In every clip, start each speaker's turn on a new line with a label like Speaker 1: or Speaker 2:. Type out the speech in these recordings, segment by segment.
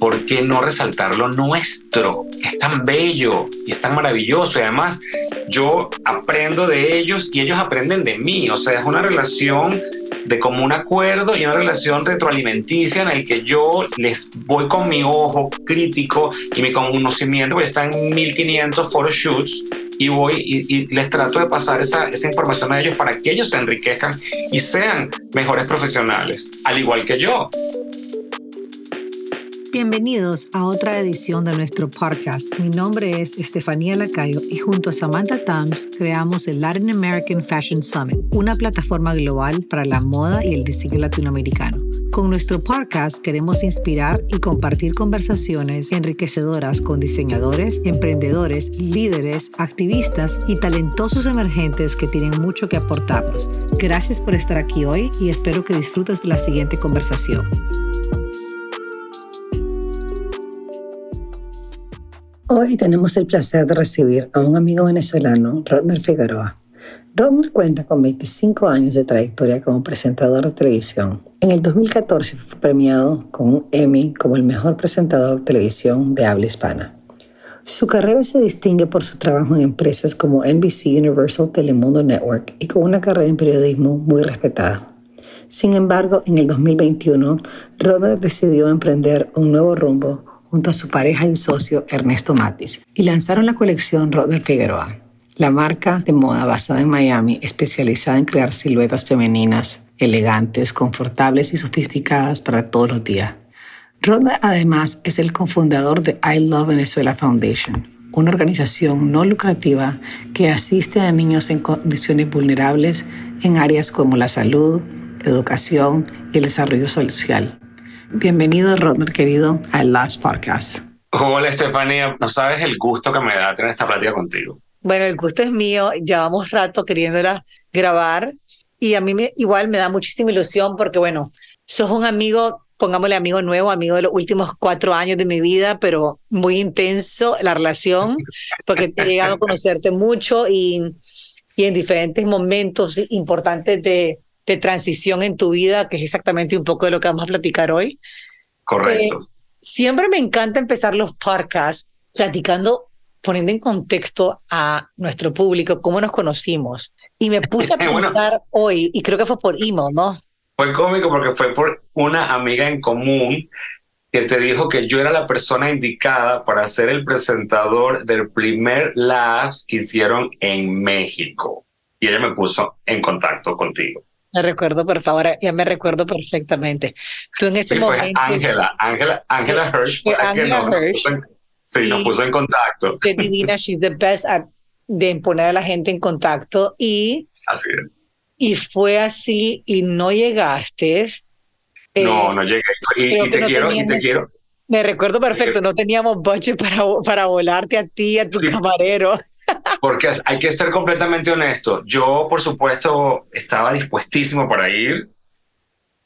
Speaker 1: ¿por qué no resaltar lo nuestro? Es tan bello y es tan maravilloso. Y además, yo aprendo de ellos y ellos aprenden de mí. O sea, es una relación de común acuerdo y una relación retroalimenticia en el que yo les voy con mi ojo crítico y mi conocimiento, porque están en 1500 photoshoots y voy y, les trato de pasar esa, esa información a ellos para que ellos se enriquezcan y sean mejores profesionales, al igual que yo.
Speaker 2: Bienvenidos a otra edición de nuestro podcast. Mi nombre es Estefanía Lacayo y junto a Samantha Tams creamos el Latin American Fashion Summit, una plataforma global para la moda y el diseño latinoamericano. Con nuestro podcast queremos inspirar y compartir conversaciones enriquecedoras con diseñadores, emprendedores, líderes, activistas y talentosos emergentes que tienen mucho que aportarnos. Gracias por estar aquí hoy y espero que disfrutes de la siguiente conversación. Hoy tenemos el placer de recibir a un amigo venezolano, Rodner Figueroa. Rodner cuenta con 25 años de trayectoria como presentador de televisión. En el 2014 fue premiado con un Emmy como el mejor presentador de televisión de habla hispana. Su carrera se distingue por su trabajo en empresas como NBC Universal Telemundo Network y con una carrera en periodismo muy respetada. Sin embargo, en el 2021, Rodner decidió emprender un nuevo rumbo junto a su pareja y socio Ernesto Matis y lanzaron la colección Roder Figueroa, la marca de moda basada en Miami especializada en crear siluetas femeninas elegantes, confortables y sofisticadas para todos los días. Roder además es el cofundador de I Love Venezuela Foundation, una organización no lucrativa que asiste a niños en condiciones vulnerables en áreas como la salud, educación y el desarrollo social Bienvenido, Rodner, querido, al Last Podcast.
Speaker 1: Hola, Estefanía. No sabes el gusto que me da tener esta plática contigo.
Speaker 2: Bueno, el gusto es mío. Llevamos rato queriéndola grabar y a mí me, igual me da muchísima ilusión porque, bueno, sos un amigo, pongámosle amigo nuevo, amigo de los últimos cuatro años de mi vida, pero muy intenso la relación porque he llegado a conocerte mucho y, y en diferentes momentos importantes de, de transición en tu vida, que es exactamente un poco de lo que vamos a platicar hoy.
Speaker 1: Correcto.
Speaker 2: Eh, siempre me encanta empezar los podcasts platicando, poniendo en contexto a nuestro público cómo nos conocimos. Y me puse a pensar hoy, y creo que fue por email, ¿no?
Speaker 1: Fue cómico porque fue por una amiga en común que te dijo que yo era la persona indicada para ser el presentador del primer Labs que hicieron en México. Y ella me puso en contacto contigo.
Speaker 2: Me recuerdo, por favor, ya me recuerdo perfectamente. Tú en ese momento.
Speaker 1: Ángela, Ángela, Ángela Hirsch. Ángela Hirsch. sí, nos puso en contacto.
Speaker 2: Qué divina, she's the best at, de poner a la gente en contacto. Y,
Speaker 1: así es.
Speaker 2: Y fue así, y no llegaste.
Speaker 1: no, eh, no llegué. Y, te quiero, y te quiero.
Speaker 2: Me recuerdo perfecto, no teníamos budget para, para volarte a ti, a tu camarero.
Speaker 1: Porque hay que ser completamente honesto. Yo, por supuesto, estaba dispuestísimo para ir,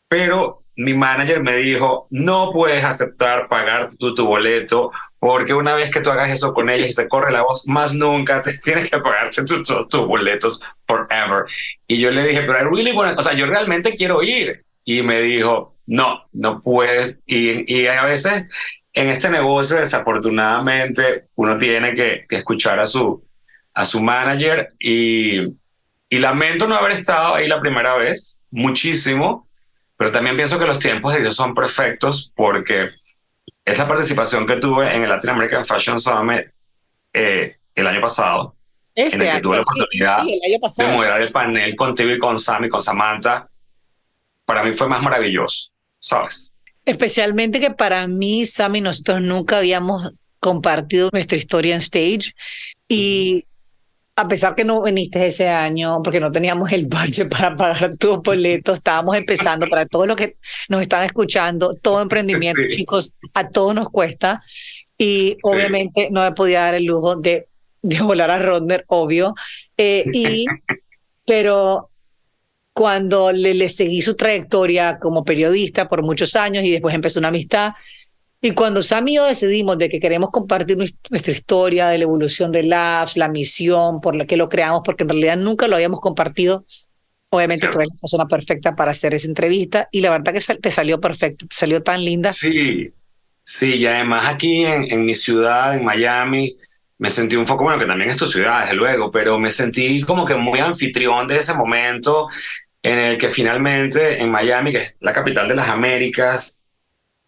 Speaker 1: pero mi manager me dijo, no puedes aceptar pagar tu, tu boleto, porque una vez que tú hagas eso con ella y se corre la voz, más nunca te tienes que pagarte tus tu boletos forever. Y yo le dije, pero I really want o sea, yo realmente quiero ir. Y me dijo, no, no puedes. Y, y a veces en este negocio, desafortunadamente, uno tiene que, que escuchar a su, a su manager y, y lamento no haber estado ahí la primera vez, muchísimo, pero también pienso que los tiempos de Dios son perfectos porque es la participación que tuve en el Latin American Fashion Summit eh, el año pasado, en el que tuve la oportunidad de moderar el panel contigo y con Sam y con Samantha. Para mí fue más maravilloso, ¿sabes?
Speaker 2: Especialmente que para mí, Sam y nosotros nunca habíamos compartido nuestra historia en stage y a pesar que no viniste ese año, porque no teníamos el budget para pagar tus boletos, estábamos empezando para todos los que nos están escuchando, todo emprendimiento, chicos, a todos nos cuesta. Y obviamente no me podía dar el lujo de, de volar a Rodner, obvio. Eh, y, pero cuando le, le seguí su trayectoria como periodista por muchos años y después empezó una amistad, y cuando Sam y yo decidimos de que queremos compartir nuestra historia de la evolución de Labs, la misión, por la que lo creamos, porque en realidad nunca lo habíamos compartido, obviamente tú eres la persona perfecta para hacer esa entrevista y la verdad que te salió perfecto, te salió tan linda.
Speaker 1: Sí, Sí, y además aquí en, en mi ciudad, en Miami, me sentí un poco, bueno, que también es tu ciudad, desde luego, pero me sentí como que muy anfitrión de ese momento en el que finalmente en Miami, que es la capital de las Américas,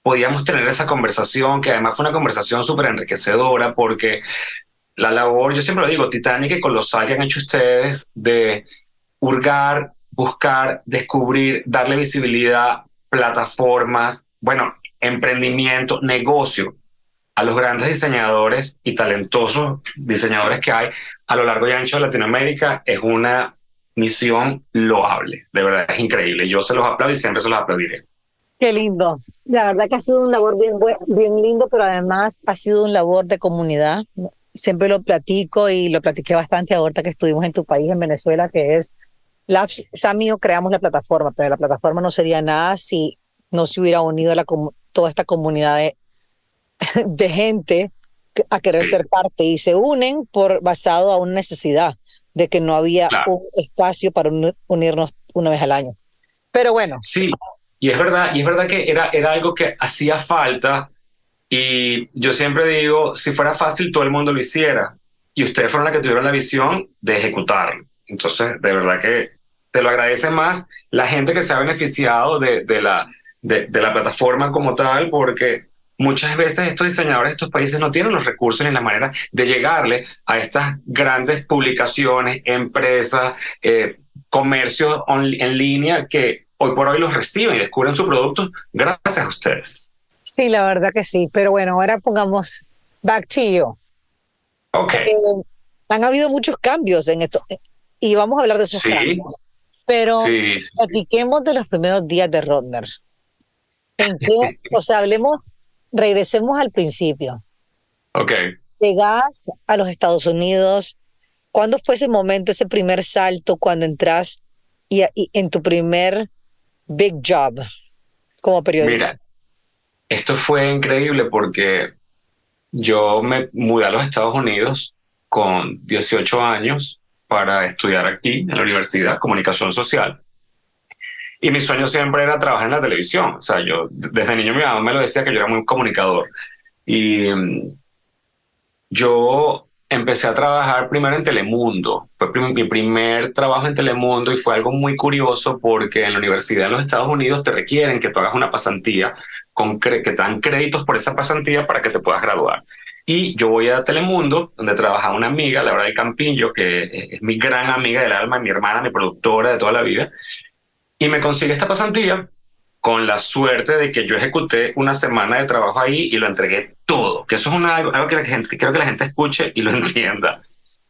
Speaker 1: podíamos tener esa conversación, que además fue una conversación súper enriquecedora, porque la labor, yo siempre lo digo, titánica y colosal que han hecho ustedes de hurgar, buscar, descubrir, darle visibilidad, plataformas, bueno, emprendimiento, negocio a los grandes diseñadores y talentosos diseñadores que hay a lo largo y ancho de Latinoamérica es una misión loable. De verdad, es increíble. Yo se los aplaudo y siempre se los aplaudiré.
Speaker 2: Qué lindo. La verdad que ha sido un labor bien, bien lindo, pero además ha sido un labor de comunidad. Siempre lo platico y lo platiqué bastante ahorita que estuvimos en tu país, en Venezuela, que es, la, Sam y yo creamos la plataforma, pero la plataforma no sería nada si no se hubiera unido la, toda esta comunidad de, de gente a querer ser parte y se unen por basado a una necesidad de que no había un espacio para unirnos una vez al año. Pero bueno.
Speaker 1: Sí, y es verdad, y es verdad que era, era algo que hacía falta y yo siempre digo, si fuera fácil todo el mundo lo hiciera y ustedes fueron las que tuvieron la visión de ejecutarlo. Entonces, de verdad que te lo agradece más la gente que se ha beneficiado de, de la, de, la plataforma como tal, porque muchas veces estos diseñadores de estos países no tienen los recursos ni la manera de llegarle a estas grandes publicaciones, empresas, eh, comercios en línea que hoy por hoy los reciben y descubren sus productos gracias a ustedes.
Speaker 2: Sí, la verdad que sí. Pero bueno, ahora pongamos back to you.
Speaker 1: Ok. Eh,
Speaker 2: han habido muchos cambios en esto y vamos a hablar de esos cambios. Pero platiquemos de los primeros días de Rodner. ¿En qué, o sea, hablemos regresemos al principio.
Speaker 1: Ok.
Speaker 2: Llegas a los Estados Unidos. ¿Cuándo fue ese momento, ese primer salto cuando entras y, en tu primer big job como periodista?
Speaker 1: Mira, esto fue increíble porque yo me mudé a los Estados Unidos con 18 años para estudiar aquí en la universidad, comunicación social. Y mi sueño siempre era trabajar en la televisión. O sea, yo desde niño mi mamá me lo decía que yo era muy comunicador. Y mm, yo empecé a trabajar primero en Telemundo. Fue mi primer trabajo en Telemundo y fue algo muy curioso porque en la universidad de los Estados Unidos te requieren que tú hagas una pasantía, con que te dan créditos por esa pasantía para que te puedas graduar. Y yo voy a Telemundo, donde trabaja una amiga, Laura de Campillo, que es mi gran amiga del alma, mi hermana, mi productora de toda la vida. Y me consigue esta pasantía con la suerte de que yo ejecuté una semana de trabajo ahí y lo entregué todo, que eso es una, algo que, la gente, creo que la gente escuche y lo entienda.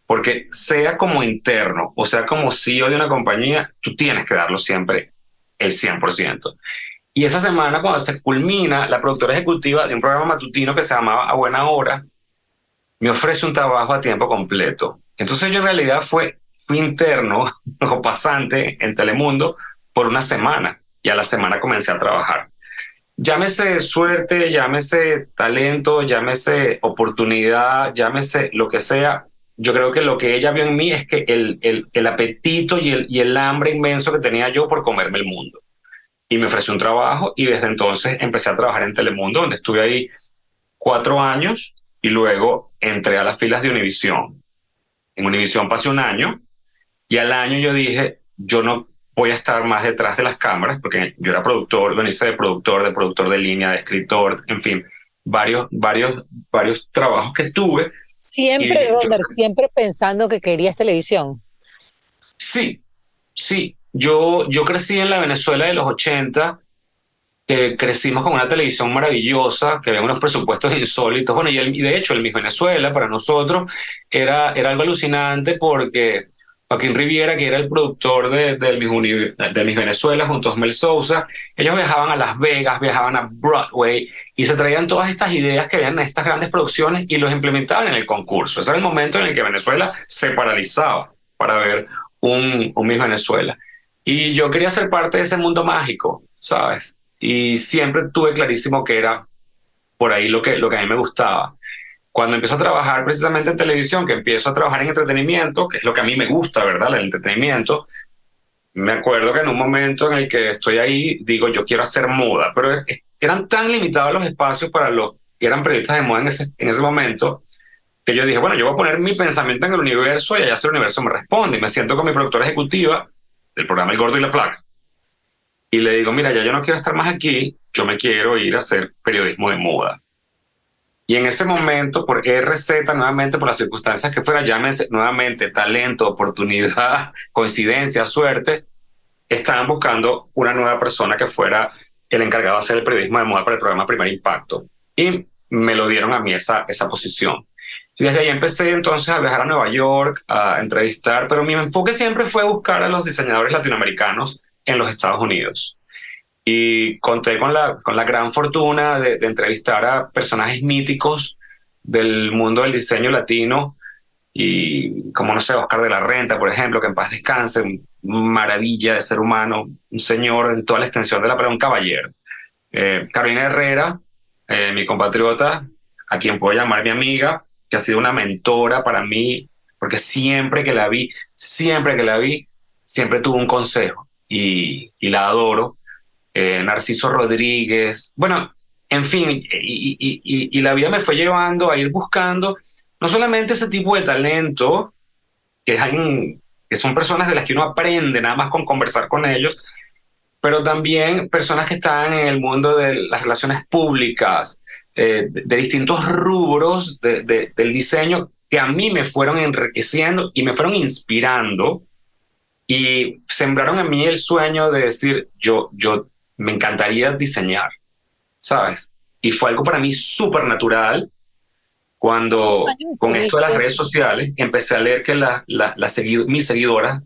Speaker 1: Porque sea como interno o sea como CEO de una compañía, tú tienes que darlo siempre el 100%. Y esa semana, cuando se culmina, la productora ejecutiva de un programa matutino que se llamaba A Buena Hora, me ofrece un trabajo a tiempo completo. Entonces yo en realidad fue, fui interno o pasante en Telemundo por una semana y a la semana comencé a trabajar. Llámese suerte, llámese talento, llámese oportunidad, llámese lo que sea. Yo creo que lo que ella vio en mí es que el, el, el apetito y el, y el hambre inmenso que tenía yo por comerme el mundo. Y me ofreció un trabajo y desde entonces empecé a trabajar en Telemundo, donde estuve ahí cuatro años y luego entré a las filas de Univisión. En Univisión pasé un año y al año yo dije, yo no voy a estar más detrás de las cámaras, porque yo era productor, veniste de productor, de productor de línea, de escritor, en fin, varios, varios, varios trabajos que tuve.
Speaker 2: Siempre, Robert, siempre pensando que querías televisión.
Speaker 1: Sí, sí. Yo, yo crecí en la Venezuela de los 80, que crecimos con una televisión maravillosa, que había unos presupuestos insólitos. Bueno, y, y de hecho, el Miss Venezuela para nosotros era, era algo alucinante porque Joaquín Riviera, que era el productor de, mis, Venezuela, junto a Osmel Sousa, ellos viajaban a Las Vegas, viajaban a Broadway y se traían todas estas ideas que en estas grandes producciones y los implementaban en el concurso. Ese era el momento en el que Venezuela se paralizaba para ver un, un Venezuela. Y yo quería ser parte de ese mundo mágico, ¿sabes? Y siempre tuve clarísimo que era por ahí lo que, lo que a mí me gustaba cuando empiezo a trabajar precisamente en televisión, que empiezo a trabajar en entretenimiento, que es lo que a mí me gusta, ¿verdad? El entretenimiento, me acuerdo que en un momento en el que estoy ahí, digo, yo quiero hacer moda, pero eran tan limitados los espacios para los eran periodistas de moda en ese, en ese momento, que yo dije, bueno, yo voy a poner mi pensamiento en el universo y allá el universo me responde. Y me siento con mi productora ejecutiva del programa El Gordo y la Flaca. Y le digo, mira, ya yo no quiero estar más aquí, yo me quiero ir a hacer periodismo de moda. Y en ese momento, por RZ, nuevamente por las circunstancias que fuera, llámense nuevamente talento, oportunidad, coincidencia, suerte, estaban buscando una nueva persona que fuera el encargado de hacer el periodismo de moda para el programa Primer Impacto. Y me lo dieron a mí esa, esa posición. Y desde ahí empecé entonces a viajar a Nueva York, a entrevistar, pero mi enfoque siempre fue buscar a los diseñadores latinoamericanos en los Estados Unidos. Y conté con la, con la gran fortuna de, entrevistar a personajes míticos del mundo del diseño latino, y como no sé, Oscar de la Renta, por ejemplo, que en paz descanse, maravilla de ser humano, un señor en toda la extensión de la palabra, un caballero. Eh, Carolina Herrera, eh, mi compatriota, a quien puedo llamar mi amiga, que ha sido una mentora para mí, porque siempre que la vi, siempre que la vi, siempre tuvo un consejo y, la adoro. Eh, Narciso Rodríguez, bueno, en fin, y, la vida me fue llevando a ir buscando no solamente ese tipo de talento, que, que son personas de las que uno aprende nada más con conversar con ellos, pero también personas que están en el mundo de las relaciones públicas, eh, de, distintos rubros del diseño que a mí me fueron enriqueciendo y me fueron inspirando y sembraron en mí el sueño de decir, yo, yo me encantaría diseñar, ¿sabes? Y fue algo para mí súper natural cuando con esto de las redes sociales empecé a leer que la, la, mis seguidoras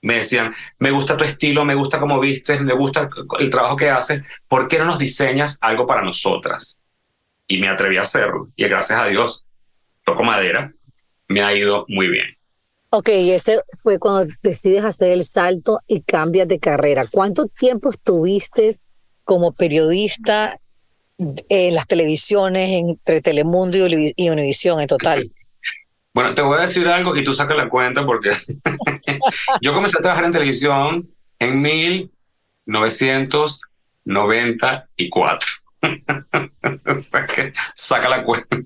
Speaker 1: me decían, me gusta tu estilo, me gusta cómo vistes, me gusta el trabajo que haces, ¿por qué no nos diseñas algo para nosotras? y me atreví a hacerlo. Y gracias a Dios, toco madera, me ha ido muy bien.
Speaker 2: Ok, ese fue cuando decides hacer el salto y cambias de carrera. ¿Cuánto tiempo estuviste como periodista en las televisiones, entre Telemundo y Univisión en total?
Speaker 1: Bueno, te voy a decir algo y tú sacas la cuenta porque yo comencé a trabajar en televisión en 1994. saca la cuenta.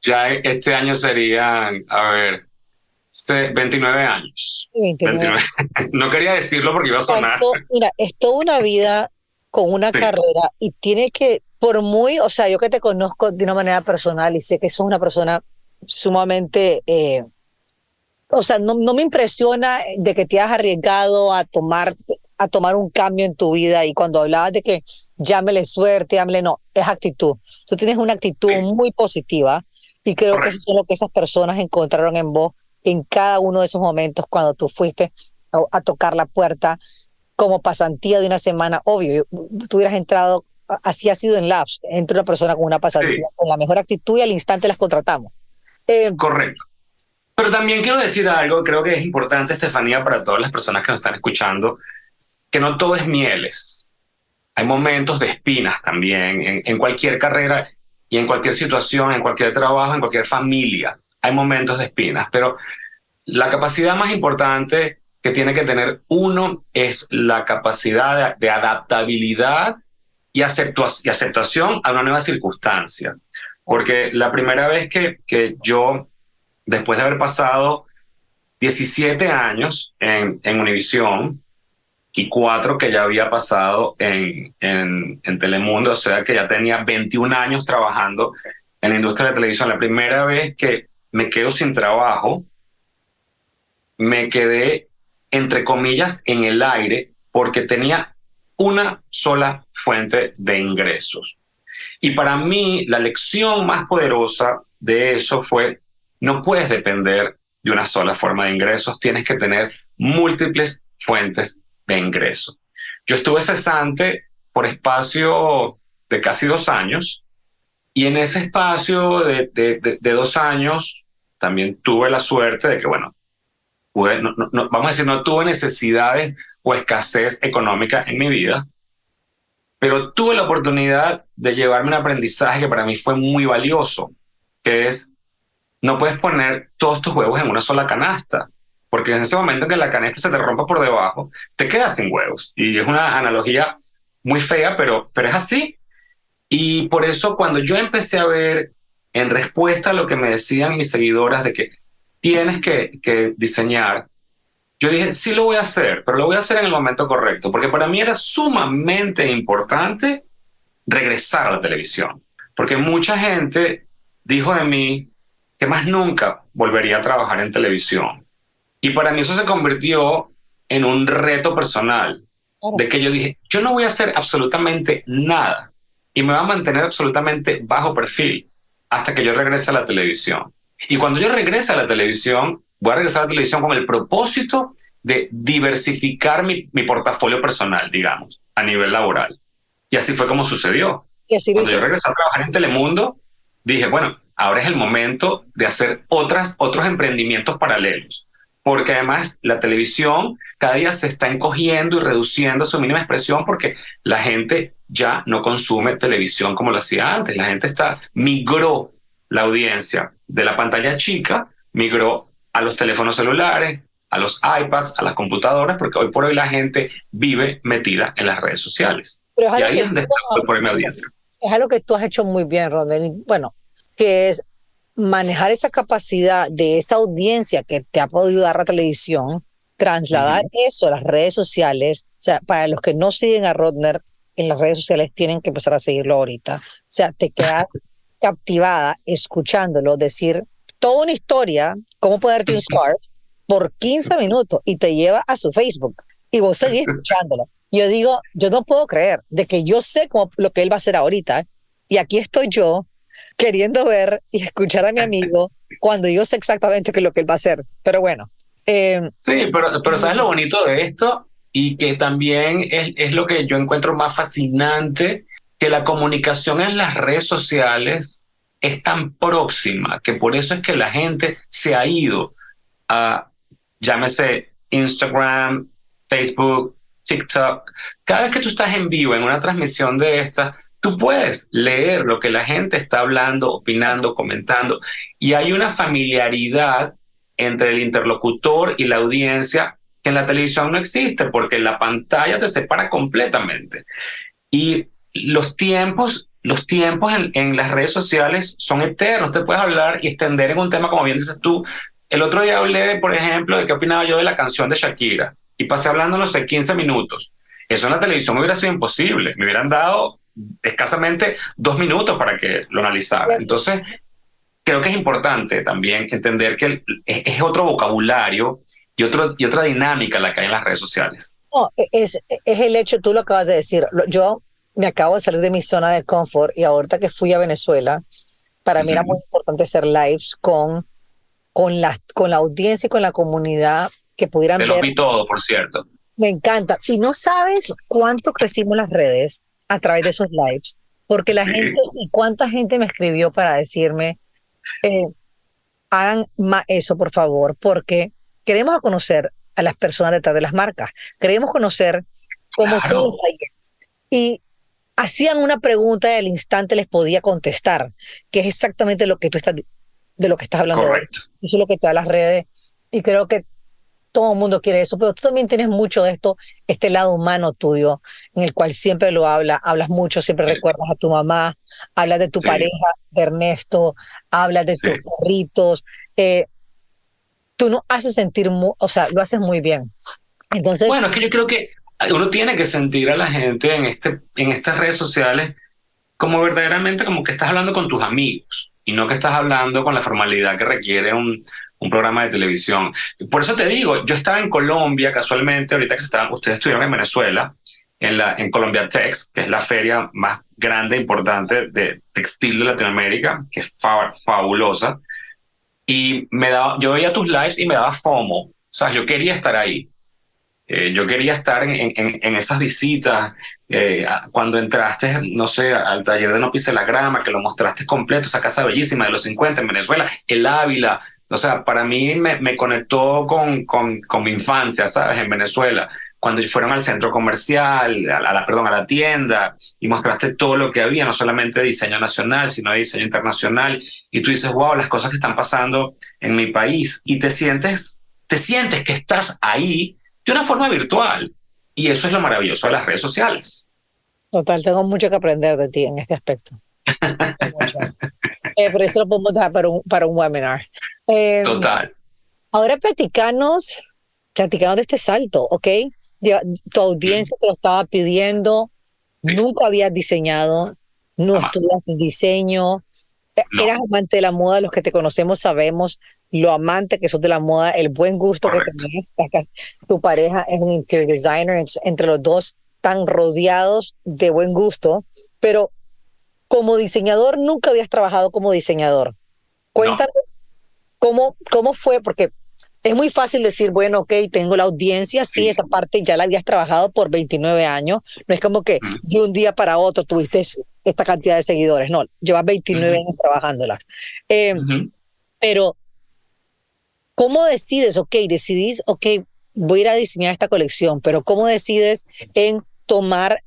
Speaker 1: ya este año serían, a ver, 29 años. No quería decirlo porque iba a sonar.
Speaker 2: mira, es toda una vida con una carrera y tiene que, por muy, o sea, yo que te conozco de una manera personal y sé que sos una persona sumamente, eh, o sea, no, no me impresiona de que te has arriesgado a tomar a tomar un cambio en tu vida y cuando hablabas de que llámele suerte, llámele no, es actitud. Tú tienes una actitud muy positiva y creo que eso es lo que esas personas encontraron en vos en cada uno de esos momentos cuando tú fuiste a, tocar la puerta como pasantía de una semana. Obvio, tú hubieras entrado, así ha sido en Labs, entre una persona con una pasantía, con la mejor actitud y al instante las contratamos.
Speaker 1: Eh, Correcto. Pero también quiero decir algo, creo que es importante, Estefanía, para todas las personas que nos están escuchando, que no todo es mieles. Hay momentos de espinas también en, en cualquier carrera y en cualquier situación, en cualquier trabajo, en cualquier familia. Hay momentos de espinas, pero la capacidad más importante que tiene que tener uno es la capacidad de, adaptabilidad y, y, aceptación a una nueva circunstancia. Porque la primera vez que, que yo, después de haber pasado 17 años en, en Univisión, y cuatro que ya había pasado en, en, en, Telemundo, o sea que ya tenía 21 años trabajando en la industria de la televisión. La primera vez que me quedo sin trabajo, me quedé, entre comillas, en el aire porque tenía una sola fuente de ingresos. Y para mí, la lección más poderosa de eso fue, no puedes depender de una sola forma de ingresos, tienes que tener múltiples fuentes de ingreso. Yo estuve cesante por espacio de casi dos años y en ese espacio de, de, dos años también tuve la suerte de que, bueno, vamos a decir, no tuve necesidades o escasez económica en mi vida, pero tuve la oportunidad de llevarme un aprendizaje que para mí fue muy valioso, que es, no puedes poner todos tus huevos en una sola canasta porque en ese momento que la canasta se te rompa por debajo, te quedas sin huevos. Y es una analogía muy fea, pero, pero es así. Y por eso cuando yo empecé a ver, en respuesta a lo que me decían mis seguidoras de que tienes que, que diseñar, yo dije, sí lo voy a hacer, pero lo voy a hacer en el momento correcto, porque para mí era sumamente importante regresar a la televisión, porque mucha gente dijo de mí que más nunca volvería a trabajar en televisión. Y para mí eso se convirtió en un reto personal, de que yo dije, yo no voy a hacer absolutamente nada y me va a mantener absolutamente bajo perfil hasta que yo regrese a la televisión. Y cuando yo regrese a la televisión, voy a regresar a la televisión con el propósito de diversificar mi, mi portafolio personal, digamos, a nivel laboral. Y así fue como sucedió. Cuando yo regresé a trabajar en Telemundo, dije, bueno, ahora es el momento de hacer otras, otros emprendimientos paralelos. Porque además la televisión cada día se está encogiendo y reduciendo su mínima expresión porque la gente ya no consume televisión como lo hacía antes. La gente está, migró la audiencia de la pantalla chica, migró a los teléfonos celulares, a los iPads, a las computadoras, porque hoy por hoy la gente vive metida en las redes sociales. y ahí es donde está el problema de audiencia.
Speaker 2: Es algo que tú has hecho muy bien. Bueno, que es manejar esa capacidad de esa audiencia que te ha podido dar la televisión, trasladar eso a las redes sociales. O sea, para los que no siguen a Rodner en las redes sociales, tienen que empezar a seguirlo ahorita. O sea, te quedas captivada escuchándolo decir toda una historia, cómo ponerte un scarf por 15 minutos y te lleva a su Facebook y vos seguís escuchándolo. Yo digo, yo no puedo creer de que yo sé cómo, lo que él va a hacer ahorita y aquí estoy yo queriendo ver y escuchar a mi amigo cuando yo sé exactamente qué es lo que él va a hacer. Pero bueno.
Speaker 1: Eh, sí, pero, pero ¿sabes lo bonito de esto? Y que también es, es lo que yo encuentro más fascinante, que la comunicación en las redes sociales es tan próxima que por eso es que la gente se ha ido a, llámese Instagram, Facebook, TikTok. Cada vez que tú estás en vivo en una transmisión de esta, tú puedes leer lo que la gente está hablando, opinando, comentando. Y hay una familiaridad entre el interlocutor y la audiencia que en la televisión no existe, porque la pantalla te separa completamente. Y los tiempos, los tiempos en, las redes sociales son eternos. Te puedes hablar y extender en un tema, como bien dices tú. El otro día hablé, por ejemplo, de qué opinaba yo de la canción de Shakira y pasé hablando, no sé, 15 minutos. Eso en la televisión hubiera sido imposible. Me hubieran dado escasamente dos minutos para que lo analizara. Entonces, creo que es importante también entender que es, otro vocabulario y, otro, y otra dinámica la que hay en las redes sociales.
Speaker 2: No, es, es el hecho, tú lo acabas de decir. Yo me acabo de salir de mi zona de confort y ahorita que fui a Venezuela, para mí era muy importante hacer lives con, con, la, con la audiencia y con la comunidad que pudieran Te
Speaker 1: ver. lo vi todo, por cierto.
Speaker 2: Me encanta. Y no sabes cuánto crecimos las redes a través de esos lives, porque la gente, y cuánta gente me escribió para decirme, eh, hagan más eso, por favor, porque queremos conocer a las personas detrás de las marcas, queremos conocer cómo son los talleres. Y hacían una pregunta y al instante les podía contestar, que es exactamente lo que tú estás, de lo que estás hablando.
Speaker 1: Correcto.
Speaker 2: Eso es lo que te da las redes. Y creo que todo el mundo quiere eso, pero tú también tienes mucho de esto, este lado humano tuyo, en el cual siempre lo hablas, hablas mucho, siempre recuerdas a tu mamá, hablas de tu pareja, de Ernesto, hablas de tus perritos. Eh, tú no haces sentir, o sea, lo haces muy bien. Entonces,
Speaker 1: bueno, es que yo creo que uno tiene que sentir a la gente en, este, en estas redes sociales como verdaderamente como que estás hablando con tus amigos y no que estás hablando con la formalidad que requiere un, un programa de televisión. Por eso te digo, yo estaba en Colombia casualmente, ahorita que estaban, ustedes estuvieron en Venezuela, en, la, en Colombia Tex, que es la feria más grande e importante de textil de Latinoamérica, que es fabulosa. Y me daba, yo veía tus lives y me daba FOMO. O sea, yo quería estar ahí. Eh, yo quería estar en, en, en esas visitas. Eh, cuando entraste, no sé, al taller de No Pise la Grama, que lo mostraste completo, esa casa bellísima de los 50 en Venezuela, el Ávila, o sea, para mí me, me conectó con, con, con, mi infancia, ¿sabes? En Venezuela, cuando fueron al centro comercial, a la, perdón, a la tienda, y mostraste todo lo que había, no solamente diseño nacional, sino diseño internacional, y tú dices, wow, las cosas que están pasando en mi país, y te sientes, te sientes que estás ahí de una forma virtual. Y eso es lo maravilloso de las redes sociales.
Speaker 2: Total, tengo mucho que aprender de ti en este aspecto. eh, pero eso lo podemos dejar para un, para un webinar.
Speaker 1: Eh, Total.
Speaker 2: Ahora platicanos, platicanos de este salto, ¿ok? Tu audiencia te lo estaba pidiendo, nunca habías diseñado, no estudiaste diseño, eh, eras amante de la moda, los que te conocemos sabemos lo amante que sos de la moda, el buen gusto que tenés. Tu pareja es un interior designer, entre los dos tan rodeados de buen gusto, pero como diseñador nunca habías trabajado como diseñador. Cuéntame cómo, cómo fue, porque es muy fácil decir, bueno, ok, tengo la audiencia, sí, esa parte ya la habías trabajado por 29 años, no es como que de un día para otro tuviste esta cantidad de seguidores, no, llevas 29 años trabajándolas. Eh, pero, ¿cómo decides, ok, decidís, ok, voy a ir a diseñar esta colección, pero ¿cómo decides en tomar,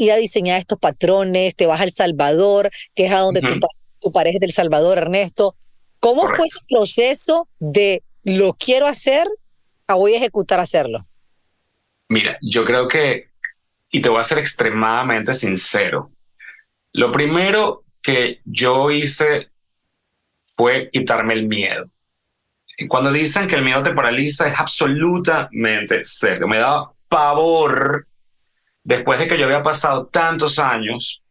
Speaker 2: ir a diseñar estos patrones, te vas a El Salvador, que es a donde tu, tu, pareja es del Salvador, Ernesto? ¿Cómo fue ese proceso de lo quiero hacer a voy a ejecutar hacerlo?
Speaker 1: Mira, yo creo que, y te voy a ser extremadamente sincero, lo primero que yo hice fue quitarme el miedo. Y cuando dicen que el miedo te paraliza, es absolutamente serio. Me da pavor, después de que yo había pasado tantos años,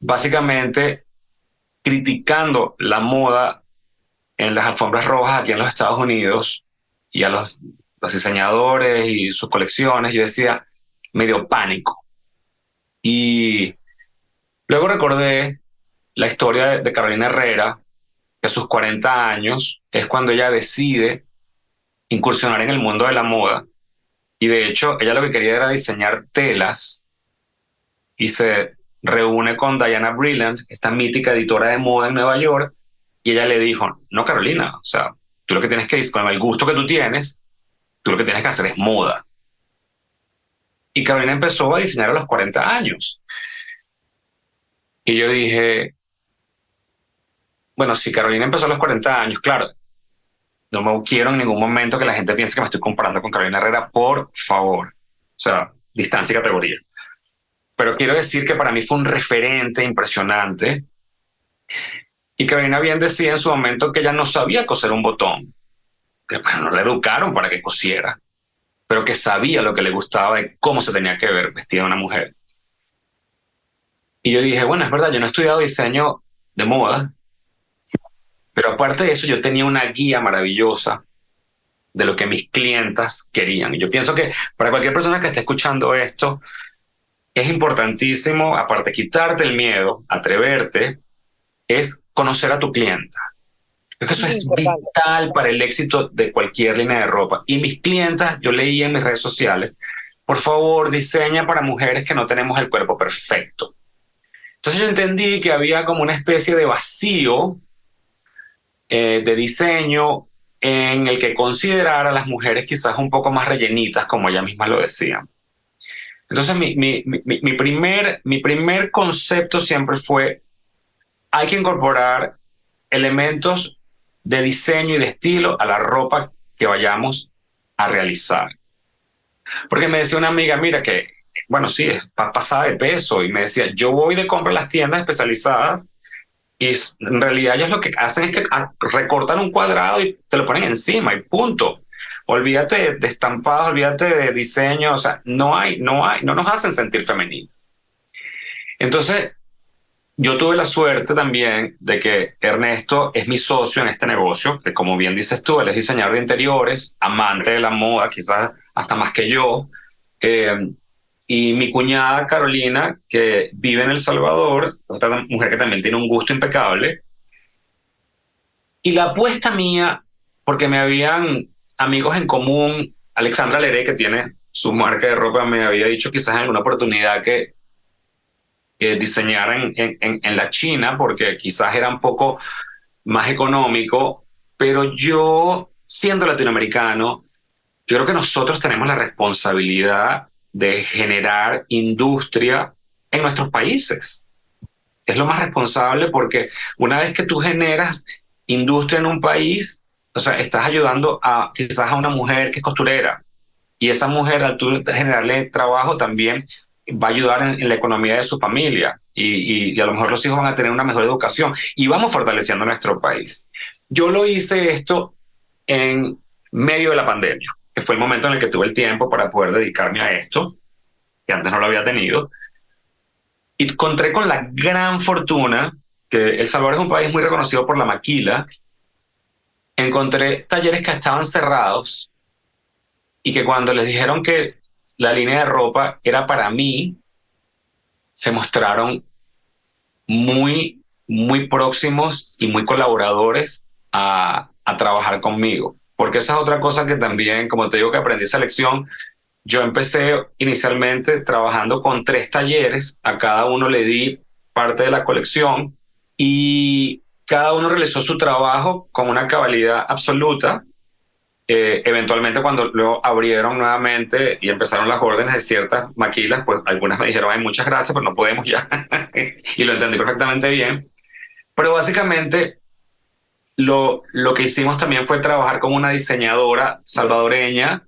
Speaker 1: básicamente criticando la moda en las alfombras rojas aquí en los Estados Unidos y a los, diseñadores y sus colecciones, yo decía, me dio pánico. Y luego recordé la historia de, Carolina Herrera, que a sus 40 años es cuando ella decide incursionar en el mundo de la moda. Y de hecho, ella lo que quería era diseñar telas y se reúne con Diana Brilliant, esta mítica editora de moda en Nueva York, y ella le dijo, no, Carolina, o sea, tú lo que tienes que, con el gusto que tú tienes, tú lo que tienes que hacer es moda. Y Carolina empezó a diseñar a los 40 años. Y yo dije, bueno, si Carolina empezó a los 40 años, claro, no me quiero en ningún momento que la gente piense que me estoy comparando con Carolina Herrera, por favor. O sea, distancia y categoría. Pero quiero decir que para mí fue un referente impresionante y Carolina bien decía en su momento que ella no sabía coser un botón, que pues, no la educaron para que cosiera, pero que sabía lo que le gustaba de cómo se tenía que ver vestida una mujer. Y yo dije, bueno, es verdad, yo no he estudiado diseño de moda, pero aparte de eso yo tenía una guía maravillosa de lo que mis clientas querían. Y yo pienso que para cualquier persona que esté escuchando esto, es importantísimo, aparte de quitarte el miedo, atreverte, es conocer a tu clienta. Creo que eso es vital para el éxito de cualquier línea de ropa. Y mis clientas, yo leí en mis redes sociales, por favor, diseña para mujeres que no tenemos el cuerpo perfecto. Entonces yo entendí que había como una especie de vacío eh, de diseño en el que considerar a las mujeres quizás un poco más rellenitas, como ella misma lo decía. Entonces mi, mi, mi, mi primer, mi primer concepto siempre fue hay que incorporar elementos de diseño y de estilo a la ropa que vayamos a realizar. Porque me decía una amiga, mira que, bueno, sí, es pasada de peso y me decía, yo voy de compra a las tiendas especializadas y en realidad ellos lo que hacen es que ah, recortan un cuadrado y te lo ponen encima y punto. Olvídate de estampados, olvídate de diseño, o sea, no hay, no hay, no nos hacen sentir femeninos. Entonces, yo tuve la suerte también de que Ernesto es mi socio en este negocio, que como bien dices tú, él es diseñador de interiores, amante de la moda, quizás hasta más que yo. Eh, y mi cuñada Carolina, que vive en El Salvador, otra mujer que también tiene un gusto impecable. Y la apuesta mía, porque me habían amigos en común, Alexandra Leré, que tiene su marca de ropa, me había dicho quizás en alguna oportunidad que eh, diseñar en, en, en, la China porque quizás era un poco más económico, pero yo, siendo latinoamericano, yo creo que nosotros tenemos la responsabilidad de generar industria en nuestros países. Es lo más responsable porque una vez que tú generas industria en un país, o sea, estás ayudando a quizás a una mujer que es costurera y esa mujer al tú generarle trabajo también va a ayudar en, la economía de su familia y, y, a lo mejor los hijos van a tener una mejor educación y vamos fortaleciendo nuestro país. Yo lo hice esto en medio de la pandemia, que fue el momento en el que tuve el tiempo para poder dedicarme a esto, que antes no lo había tenido. Y encontré con la gran fortuna que El Salvador es un país muy reconocido por la maquila. Encontré talleres que estaban cerrados y que cuando les dijeron que la línea de ropa era para mí, se mostraron muy, muy próximos y muy colaboradores a, a trabajar conmigo. Porque esa es otra cosa que también, como te digo, que aprendí esa lección. Yo empecé inicialmente trabajando con tres talleres, a cada uno le di parte de la colección y cada uno realizó su trabajo con una cabalidad absoluta eh, eventualmente cuando lo abrieron nuevamente y empezaron las órdenes de ciertas maquilas, pues algunas me dijeron, hay muchas gracias, pero no podemos ya. y lo entendí perfectamente bien. Pero básicamente lo, lo que hicimos también fue trabajar con una diseñadora salvadoreña,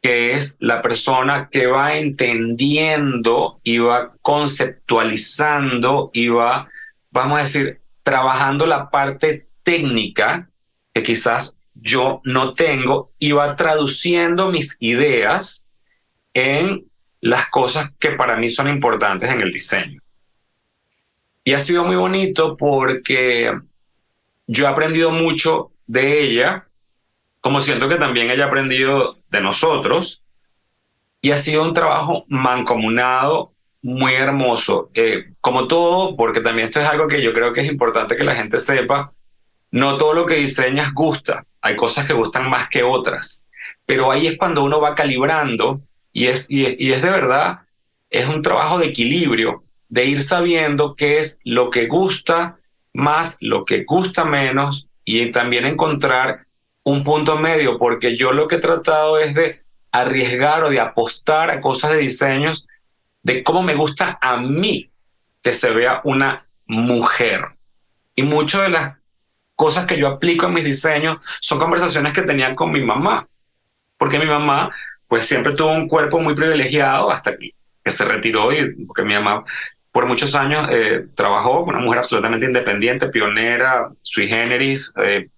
Speaker 1: que es la persona que va entendiendo y va conceptualizando y va, vamos a decir, trabajando la parte técnica que quizás yo no tengo y va traduciendo mis ideas en las cosas que para mí son importantes en el diseño. Y ha sido muy bonito porque yo he aprendido mucho de ella, como siento que también ella ha aprendido de nosotros, y ha sido un trabajo mancomunado muy hermoso. Eh, como todo, porque también esto es algo que yo creo que es importante que la gente sepa, no todo lo que diseñas gusta hay cosas que gustan más que otras, pero ahí es cuando uno va calibrando y es, y, es de verdad, es un trabajo de equilibrio, de ir sabiendo qué es lo que gusta más, lo que gusta menos y también encontrar un punto medio, porque yo lo que he tratado es de arriesgar o de apostar a cosas de diseños de cómo me gusta a mí que se vea una mujer. Y muchas de las cosas que yo aplico en mis diseños son conversaciones que tenía con mi mamá, porque mi mamá pues siempre tuvo un cuerpo muy privilegiado hasta que, se retiró y porque mi mamá por muchos años eh, trabajó, una mujer absolutamente independiente, pionera, sui generis, eh,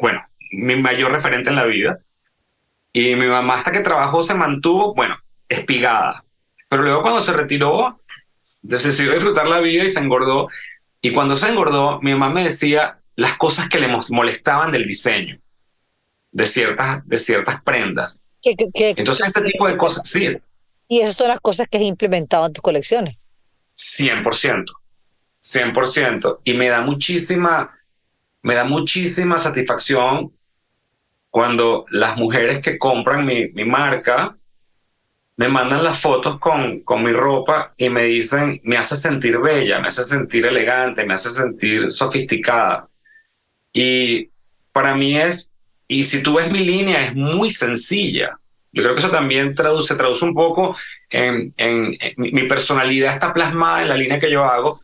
Speaker 1: bueno, mi mayor referente en la vida. Y mi mamá hasta que trabajó se mantuvo, bueno, espigada. Pero luego cuando se retiró, decidió disfrutar la vida y se engordó. Y cuando se engordó, mi mamá me decía, las cosas que le molestaban del diseño, de ciertas, de ciertas prendas. Entonces, ese tipo de cosas, sí.
Speaker 2: Y esas son las cosas que has implementado en tus colecciones.
Speaker 1: 100%, 100%. Y me da muchísima, me da muchísima satisfacción cuando las mujeres que compran mi, mi marca me mandan las fotos con, con mi ropa y me dicen, me hace sentir bella, me hace sentir elegante, me hace sentir sofisticada. Y para mí es, y si tú ves mi línea, es muy sencilla. Yo creo que eso también traduce, traduce un poco en, en, mi personalidad está plasmada en la línea que yo hago,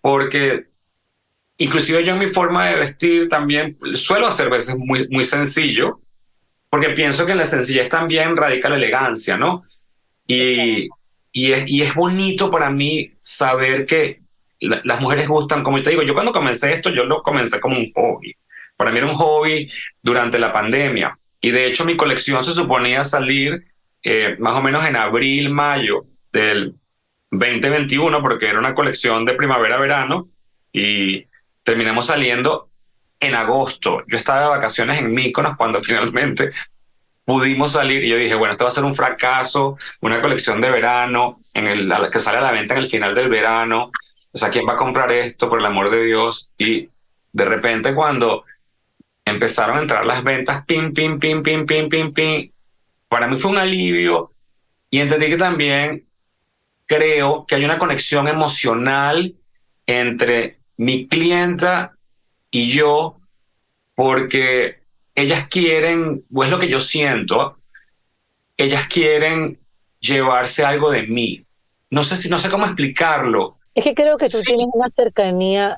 Speaker 1: porque inclusive yo en mi forma de vestir también suelo hacer veces muy, muy sencillo, porque pienso que en la sencillez también radica la elegancia, ¿no? Y, y, es, y es bonito para mí saber que las mujeres gustan, como te digo, yo cuando comencé esto, yo lo comencé como un hobby. Para mí era un hobby durante la pandemia. Y de hecho mi colección se suponía salir eh, más o menos en abril, mayo del 2021, porque era una colección de primavera-verano y terminamos saliendo en agosto. Yo estaba de vacaciones en Mykonos cuando finalmente pudimos salir y yo dije, bueno, esto va a ser un fracaso, una colección de verano en el, que sale a la venta en el final del verano o sea, ¿quién va a comprar esto por el amor de Dios? Y de repente cuando empezaron a entrar las ventas, pim, pim, pim, pim, pim, pim, pim, para mí fue un alivio y entendí que también creo que hay una conexión emocional entre mi clienta y yo, porque ellas quieren, o es lo que yo siento, ellas quieren llevarse algo de mí. No sé si no sé cómo explicarlo,
Speaker 2: es que creo que tú tienes una cercanía.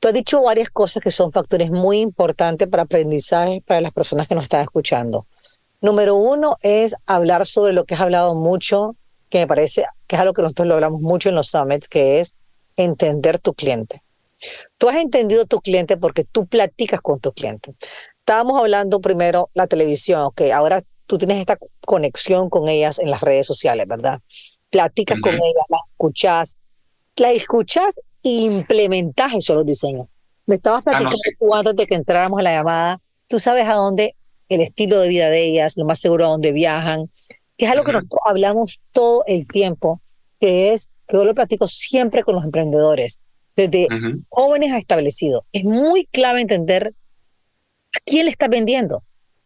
Speaker 2: Tú has dicho varias cosas que son factores muy importantes para aprendizaje para las personas que nos están escuchando. Número uno es hablar sobre lo que has hablado mucho, que me parece que es algo que nosotros lo hablamos mucho en los summits, que es entender tu cliente. Tú has entendido tu cliente porque tú platicas con tu cliente. Estábamos hablando primero la televisión, ok, ahora tú tienes esta conexión con ellas en las redes sociales, ¿verdad? Platicas con ellas, las escuchas, las escuchas implementas eso los diseños. Me estabas ah, platicando tú antes de que entráramos a la llamada, tú sabes a dónde el estilo de vida de ellas, lo más seguro a dónde viajan, que es algo que nosotros hablamos todo el tiempo, que es, que yo lo platico siempre con los emprendedores, desde jóvenes a establecidos. Es muy clave entender a quién le estás vendiendo.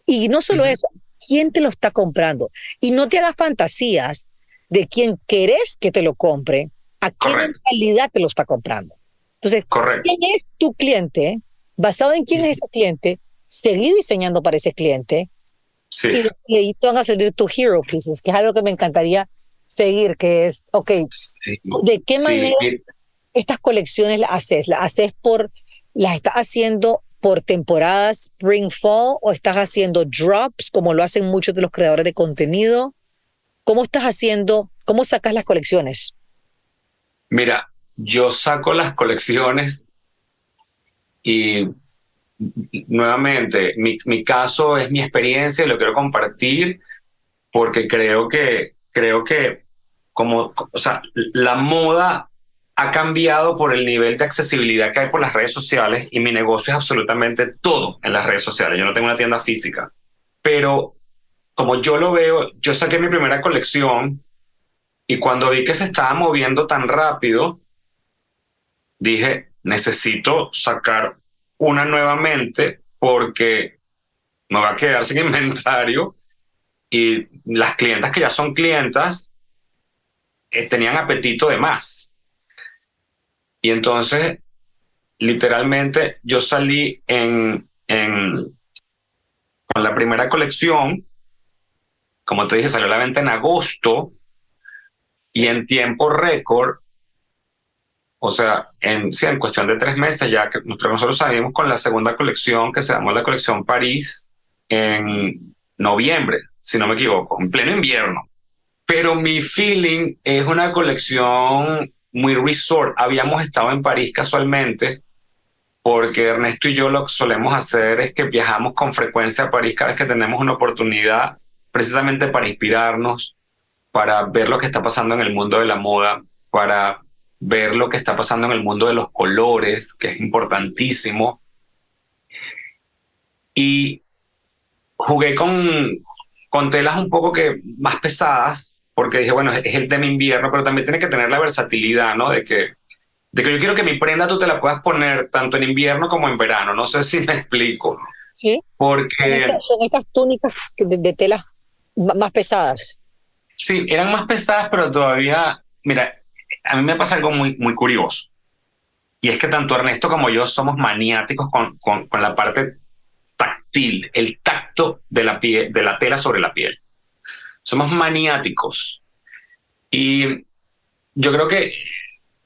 Speaker 2: Y no solo eso, quién te lo está comprando. Y no te hagas fantasías de quién querés que te lo compre, a qué realidad te lo está comprando. Entonces, ¿quién es tu cliente? Basado en quién es ese cliente, seguir diseñando para ese cliente. Y, ahí te van a salir tus hero pieces, que es algo que me encantaría seguir, que es, ok, ¿de qué manera estas colecciones las haces? ¿Las haces por, las estás haciendo por temporadas spring fall o estás haciendo drops como lo hacen muchos de los creadores de contenido? ¿Cómo estás haciendo, cómo sacas las colecciones?
Speaker 1: Mira, yo saco las colecciones y nuevamente, mi, caso es mi experiencia y lo quiero compartir porque creo que, creo que como, o sea, la moda ha cambiado por el nivel de accesibilidad que hay por las redes sociales y mi negocio es absolutamente todo en las redes sociales. Yo no tengo una tienda física, pero como yo lo veo, yo saqué mi primera colección y cuando vi que se estaba moviendo tan rápido, dije, necesito sacar una nuevamente porque me va a quedar sin inventario. Y las clientas que ya son clientas eh, tenían apetito de más. Y entonces, literalmente, yo salí en, en, con la primera colección, como te dije, salió a la venta en agosto y en tiempo récord, o sea, en, sí, en cuestión de tres meses ya que nosotros salimos con la segunda colección que se llamó la colección París en noviembre, si no me equivoco, en pleno invierno. Pero mi feeling es una colección muy resort. Habíamos estado en París casualmente, porque Ernesto y yo lo que solemos hacer es que viajamos con frecuencia a París cada vez que tenemos una oportunidad, precisamente para inspirarnos, para ver lo que está pasando en el mundo de la moda, para ver lo que está pasando en el mundo de los colores, que es importantísimo. Y jugué con, con telas un poco que más pesadas, porque dije, bueno, es el tema invierno, pero también tiene que tener la versatilidad, ¿no? De que, de que yo quiero que mi prenda tú te la puedas poner tanto en invierno como en verano. No sé si me explico.
Speaker 2: Sí. Porque. Son estas, túnicas de, tela más pesadas.
Speaker 1: Sí, eran más pesadas, pero todavía. Mira, a mí me pasa algo muy, muy curioso. Y es que tanto Ernesto como yo somos maniáticos con, con, con la parte táctil, el tacto de la, piel, de la tela sobre la piel somos maniáticos. Y yo creo que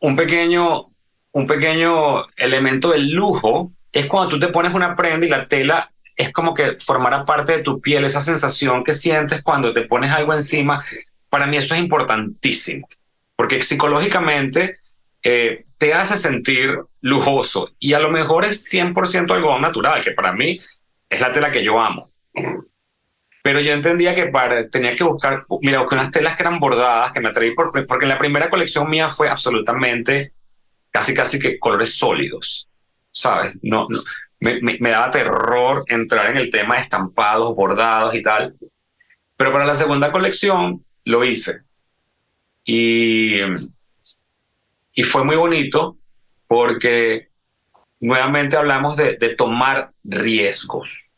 Speaker 1: un pequeño, un pequeño elemento del lujo es cuando tú te pones una prenda y la tela es como que formará parte de tu piel, esa sensación que sientes cuando te pones algo encima. Para mí eso es importantísimo, porque psicológicamente eh, te hace sentir lujoso y a lo mejor es 100% algo natural, que para mí es la tela que yo amo. Pero yo entendía que para, tenía que buscar, mira, busqué unas telas que eran bordadas, que me atreví por, porque en la primera colección mía fue absolutamente, casi casi que colores sólidos, ¿sabes? No, no me, daba terror entrar en el tema de estampados, bordados y tal. Pero para la segunda colección lo hice. Y, y fue muy bonito porque nuevamente hablamos de, de tomar riesgos.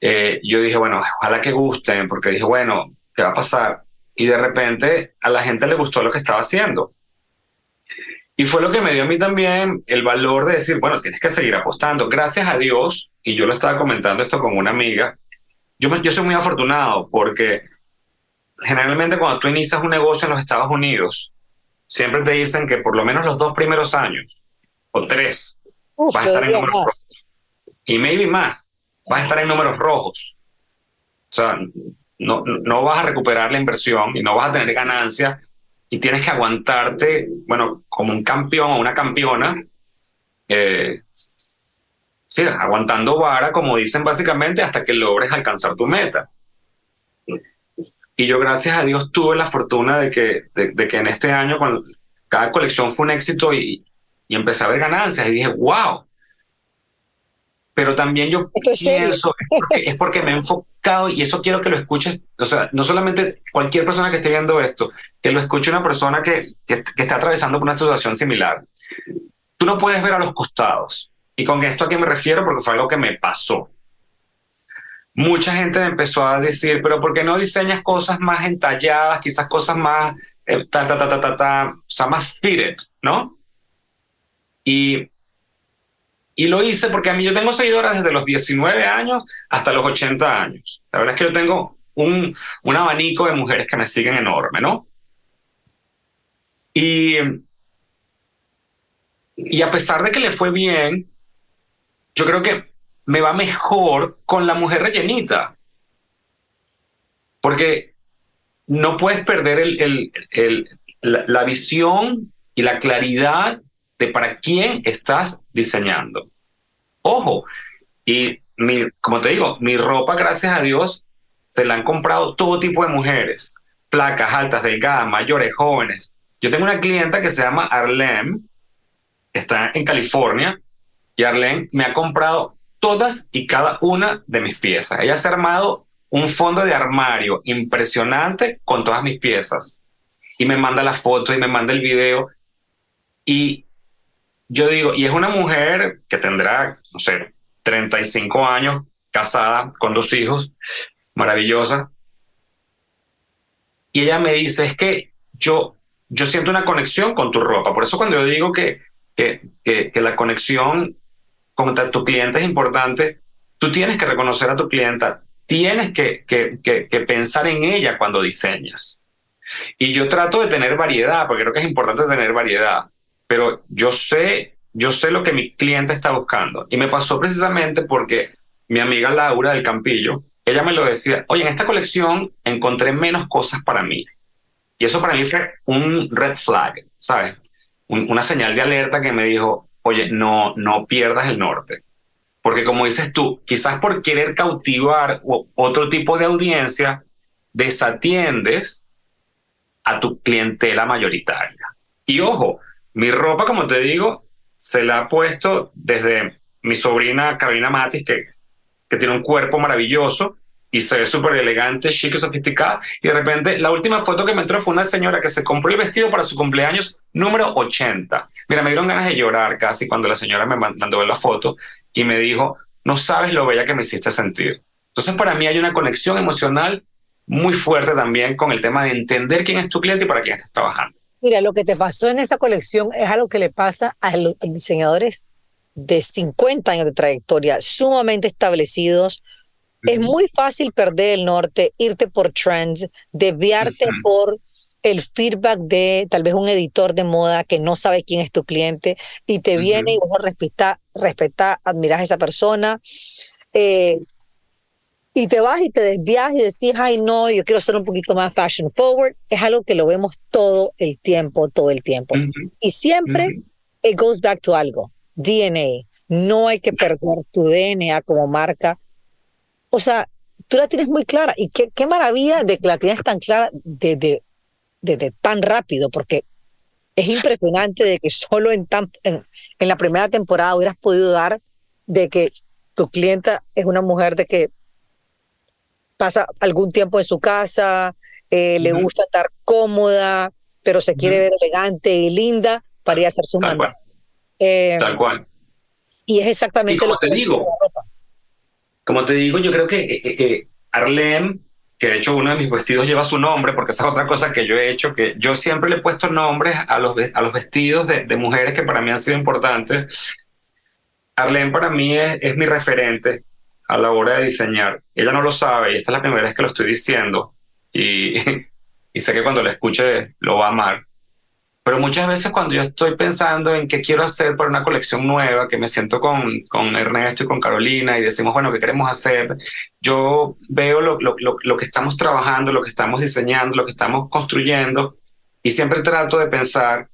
Speaker 1: Eh, yo dije, bueno, ojalá que gusten, porque dije, bueno, ¿qué va a pasar? Y de repente a la gente le gustó lo que estaba haciendo. Y fue lo que me dio a mí también el valor de decir, bueno, tienes que seguir apostando. Gracias a Dios, y yo lo estaba comentando esto con una amiga, yo, yo soy muy afortunado porque generalmente cuando tú inicias un negocio en los Estados Unidos, siempre te dicen que por lo menos los dos primeros años o tres vas a estar en números y maybe más vas a estar en números rojos. O sea, no, no vas a recuperar la inversión y no vas a tener ganancia y tienes que aguantarte, bueno, como un campeón o una campeona, eh, sí, aguantando vara, como dicen básicamente, hasta que logres alcanzar tu meta. Y yo, gracias a Dios, tuve la fortuna de que, de, que en este año, cuando cada colección fue un éxito y, y empecé a ver ganancias, y dije, wow, pero también yo pienso, es porque, me he enfocado y eso quiero que lo escuches, o sea, no solamente cualquier persona que esté viendo esto, que lo escuche una persona que, que, está atravesando por una situación similar. Tú no puedes ver a los costados. Y con esto a qué me refiero, porque fue algo que me pasó. Mucha gente empezó a decir, pero ¿por qué no diseñas cosas más entalladas, quizás cosas más, eh, ta, ta, ta, ta, ta, ta, o sea, más fitted, ¿no? Y y lo hice porque a mí yo tengo seguidoras desde los 19 años hasta los 80 años. La verdad es que yo tengo un, un abanico de mujeres que me siguen enorme, ¿no? Y, y a pesar de que le fue bien, yo creo que me va mejor con la mujer rellenita. Porque no puedes perder el, el, la visión y la claridad de para quién estás diseñando. Ojo, y mi, como te digo, mi ropa, gracias a Dios, se la han comprado todo tipo de mujeres, placas altas, delgadas, mayores, jóvenes. Yo tengo una clienta que se llama Arlene, está en California, y Arlene me ha comprado todas y cada una de mis piezas. Ella se ha armado un fondo de armario impresionante con todas mis piezas. Y me manda la foto y me manda el video. Y yo digo, y es una mujer que tendrá, no sé, 35 años, casada, con dos hijos, maravillosa. Y ella me dice, es que yo, yo siento una conexión con tu ropa. Por eso cuando yo digo que, que, que, la conexión con tu cliente es importante, tú tienes que reconocer a tu clienta, tienes que, que, que, pensar en ella cuando diseñas. Y yo trato de tener variedad, porque creo que es importante tener variedad pero yo sé, yo sé lo que mi cliente está buscando. Y me pasó precisamente porque mi amiga Laura del Campillo, ella me lo decía, oye, en esta colección encontré menos cosas para mí. Y eso para mí fue un red flag, ¿sabes? una señal de alerta que me dijo, oye, no, no pierdas el norte. Porque como dices tú, quizás por querer cautivar otro tipo de audiencia, desatiendes a tu clientela mayoritaria. Y ojo, mi ropa, como te digo, se la ha puesto desde mi sobrina Carolina Matis, que, que tiene un cuerpo maravilloso y se ve súper elegante, chic y sofisticada. Y de repente, la última foto que me entró fue una señora que se compró el vestido para su cumpleaños número 80. Mira, me dieron ganas de llorar casi cuando la señora me mandó ver la foto y me dijo, no sabes lo bella que me hiciste sentir. Entonces, para mí hay una conexión emocional muy fuerte también con el tema de entender quién es tu cliente y para quién estás trabajando.
Speaker 2: Mira, lo que te pasó en esa colección es algo que le pasa a los diseñadores de 50 años de trayectoria, sumamente establecidos. Es muy fácil perder el norte, irte por trends, desviarte por el feedback de tal vez un editor de moda que no sabe quién es tu cliente y te viene y vos respetás, admirás a esa persona. Eh, y te vas y te desvías y decís, ay, no, yo quiero ser un poquito más fashion forward, es algo que lo vemos todo el tiempo, todo el tiempo. Y siempre, it goes back to algo, DNA. No hay que perder tu DNA como marca. O sea, tú la tienes muy clara. Y qué, qué maravilla de que la tienes tan clara desde de, de, tan rápido, porque es impresionante de que solo en, tan, en, en la primera temporada hubieras podido dar de que tu clienta es una mujer de que pasa algún tiempo en su casa, eh, le gusta estar cómoda, pero se quiere ver elegante y linda para ir a hacer su
Speaker 1: Tal cual. Eh, Tal cual.
Speaker 2: Y es exactamente
Speaker 1: lo que te digo. Como te digo, yo creo que eh, eh Arlem, que de hecho uno de mis vestidos lleva su nombre, porque esa es otra cosa que yo he hecho, que yo siempre le he puesto nombres a los, a los vestidos de, de mujeres que para mí han sido importantes. Arlene para mí es, es mi referente a la hora de diseñar. Ella no lo sabe y esta es la primera vez que lo estoy diciendo y, y sé que cuando la escuche lo va a amar. Pero muchas veces cuando yo estoy pensando en qué quiero hacer para una colección nueva, que me siento con, con Ernesto y con Carolina y decimos, bueno, ¿qué queremos hacer? Yo veo lo, lo, lo, que estamos trabajando, lo que estamos diseñando, lo que estamos construyendo y siempre trato de pensar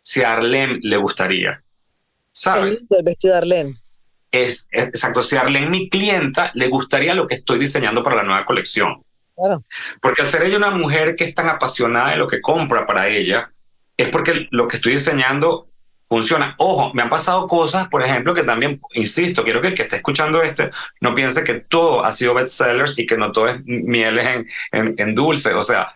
Speaker 1: si a Arlene le gustaría. ¿Sabes?
Speaker 2: El vestido de Arlene.
Speaker 1: Es, es, exacto, si Arlene, mi clienta, le gustaría lo que estoy diseñando para la nueva colección. Claro. Porque al ser ella una mujer que es tan apasionada de lo que compra para ella, es porque lo que estoy diseñando funciona. Ojo, me han pasado cosas, por ejemplo, que también, insisto, quiero que el que esté escuchando este no piense que todo ha sido bestsellers y que no todo es mieles en, en, en dulce. O sea,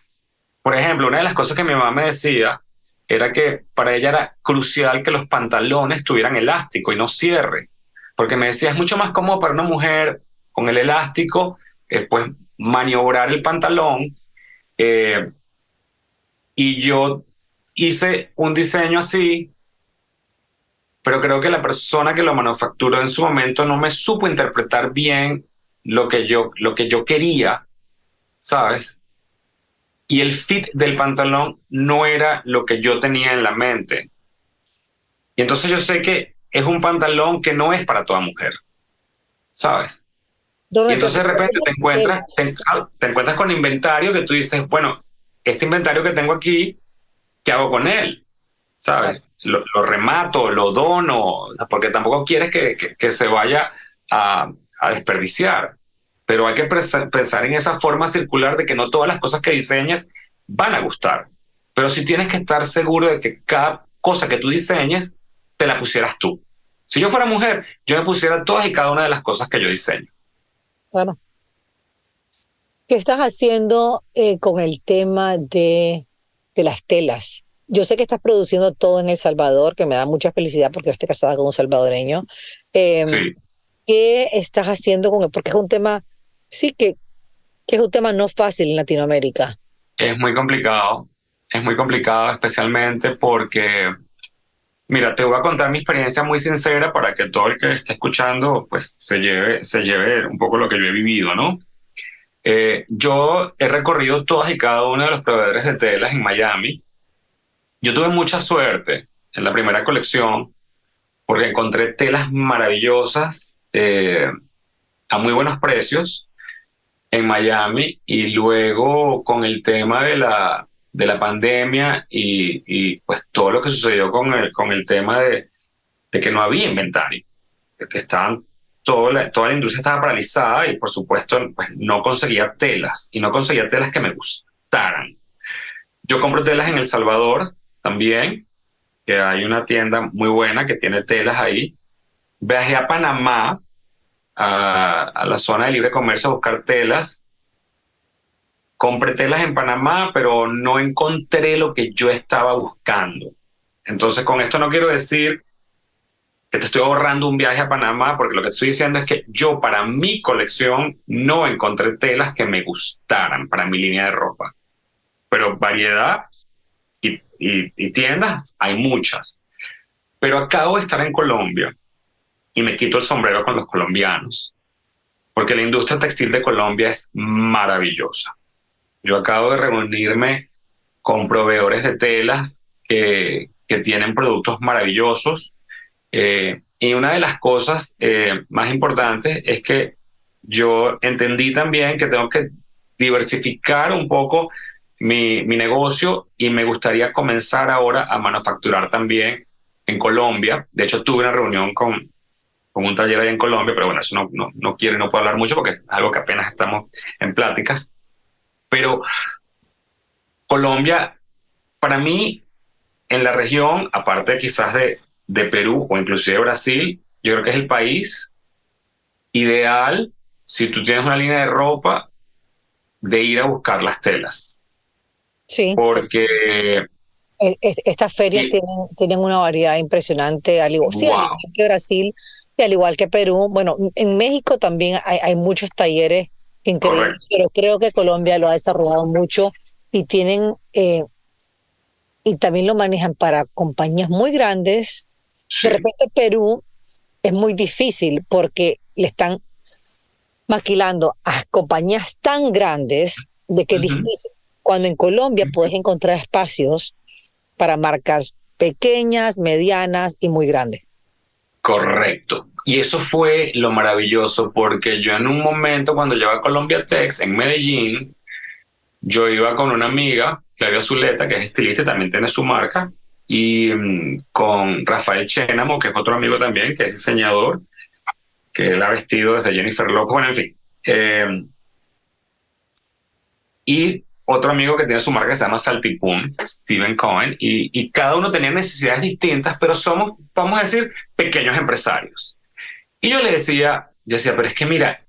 Speaker 1: por ejemplo, una de las cosas que mi mamá me decía era que para ella era crucial que los pantalones tuvieran elástico y no cierre, porque me decía, es mucho más cómodo para una mujer con el elástico, eh, pues maniobrar el pantalón. Eh, y yo hice un diseño así, pero creo que la persona que lo manufacturó en su momento no me supo interpretar bien lo que yo, lo que yo quería, ¿sabes? Y el fit del pantalón no era lo que yo tenía en la mente. Y entonces yo sé que es un pantalón que no es para toda mujer, ¿sabes? y entonces de repente te encuentras, te encuentras con inventario que tú dices, bueno, este inventario que tengo aquí ¿qué hago con él? ¿Sabes? Lo, remato, lo dono, porque tampoco quieres que, que, se vaya a, a, desperdiciar. Pero hay que pensar en esa forma circular de que no todas las cosas que diseñes van a gustar. Pero sí tienes que estar seguro de que cada cosa que tú diseñes te la pusieras tú. Si yo fuera mujer, yo me pusiera todas y cada una de las cosas que yo diseño.
Speaker 2: Claro. ¿Qué estás haciendo eh, con el tema de de las telas. Yo sé que estás produciendo todo en El Salvador, que me da mucha felicidad porque estoy casada con un salvadoreño. Em, sí. ¿Qué estás haciendo con él? Porque es un tema, sí, que, que es un tema no fácil en Latinoamérica.
Speaker 1: Es muy complicado, es muy complicado especialmente porque, mira, te voy a contar mi experiencia muy sincera para que todo el que esté escuchando pues se lleve, se lleve un poco lo que yo he vivido, ¿no? Eh, yo he recorrido todas y cada uno de los proveedores de telas en Miami. Yo tuve mucha suerte en la primera colección porque encontré telas maravillosas eh, a muy buenos precios en Miami y luego con el tema de la, de la pandemia y, pues todo lo que sucedió con el, con el tema de, de que no había inventario, que estaban toda la, toda la industria estaba paralizada y por supuesto pues, no conseguía telas y no conseguía telas que me gustaran. Yo compro telas en El Salvador también, que hay una tienda muy buena que tiene telas ahí. Viajé a Panamá, a, a la zona de libre comercio a buscar telas. Compré telas en Panamá, pero no encontré lo que yo estaba buscando. Entonces, con esto no quiero decir que te estoy ahorrando un viaje a Panamá, porque lo que estoy diciendo es que yo para mi colección no encontré telas que me gustaran para mi línea de ropa. Pero variedad y, y, tiendas hay muchas. Pero acabo de estar en Colombia y me quito el sombrero con los colombianos, porque la industria textil de Colombia es maravillosa. Yo acabo de reunirme con proveedores de telas que, que tienen productos maravillosos eh, y una de las cosas eh, más importantes es que yo entendí también que tengo que diversificar un poco mi, mi negocio y me gustaría comenzar ahora a manufacturar también en Colombia. De hecho, tuve una reunión con, con un taller ahí en Colombia, pero bueno, eso no, no, no quiero no puedo hablar mucho porque es algo que apenas estamos en pláticas. Pero Colombia, para mí, en la región, aparte quizás de, de Perú o inclusive Brasil, yo creo que es el país ideal si tú tienes una línea de ropa de ir a buscar las telas.
Speaker 2: Sí.
Speaker 1: Porque
Speaker 2: e, e, estas ferias tienen, tienen, una variedad impresionante, al igual, que Brasil y al igual que Perú. Bueno, en México también hay, hay muchos talleres increíbles, pero creo que Colombia lo ha desarrollado mucho y tienen eh, y también lo manejan para compañías muy grandes de repente Perú es muy difícil porque le están maquilando a compañías tan grandes de que es difícil. Cuando en Colombia puedes encontrar espacios para marcas pequeñas, medianas y muy grandes.
Speaker 1: Correcto. Y eso fue lo maravilloso porque yo en un momento cuando llegué a Colombia Tex en Medellín, yo iba con una amiga, Claudia Zuleta, que es estilista y también tiene su marca, y mm, con Rafael Chénamo, que es otro amigo también, que es diseñador, que él ha vestido desde Jennifer Lopez, bueno, en fin. Eh, y otro amigo que tiene su marca que se llama Saltipun, Steven Cohen, y, cada uno tenía necesidades distintas, pero somos, vamos a decir, pequeños empresarios. Y yo le decía, yo decía, pero es que mira,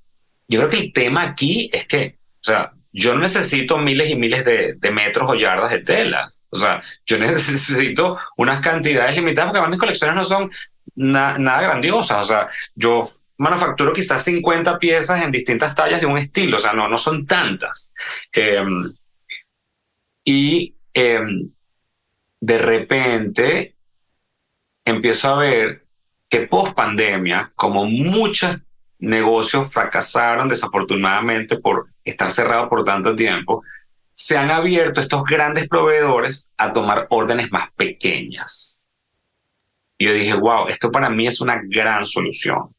Speaker 1: yo creo que el tema aquí es que, o sea, yo necesito miles y miles de, metros o yardas de telas. O sea, yo necesito unas cantidades limitadas porque además mis colecciones no son nada grandiosas. O sea, yo manufacturo quizás 50 piezas en distintas tallas de un estilo, o sea, no, no son tantas. Eh, y eh, de repente empiezo a ver que post pandemia, como muchos negocios fracasaron desafortunadamente por estar cerrados por tanto tiempo, se han abierto estos grandes proveedores a tomar órdenes más pequeñas. Y yo dije, wow, esto para mí es una gran solución.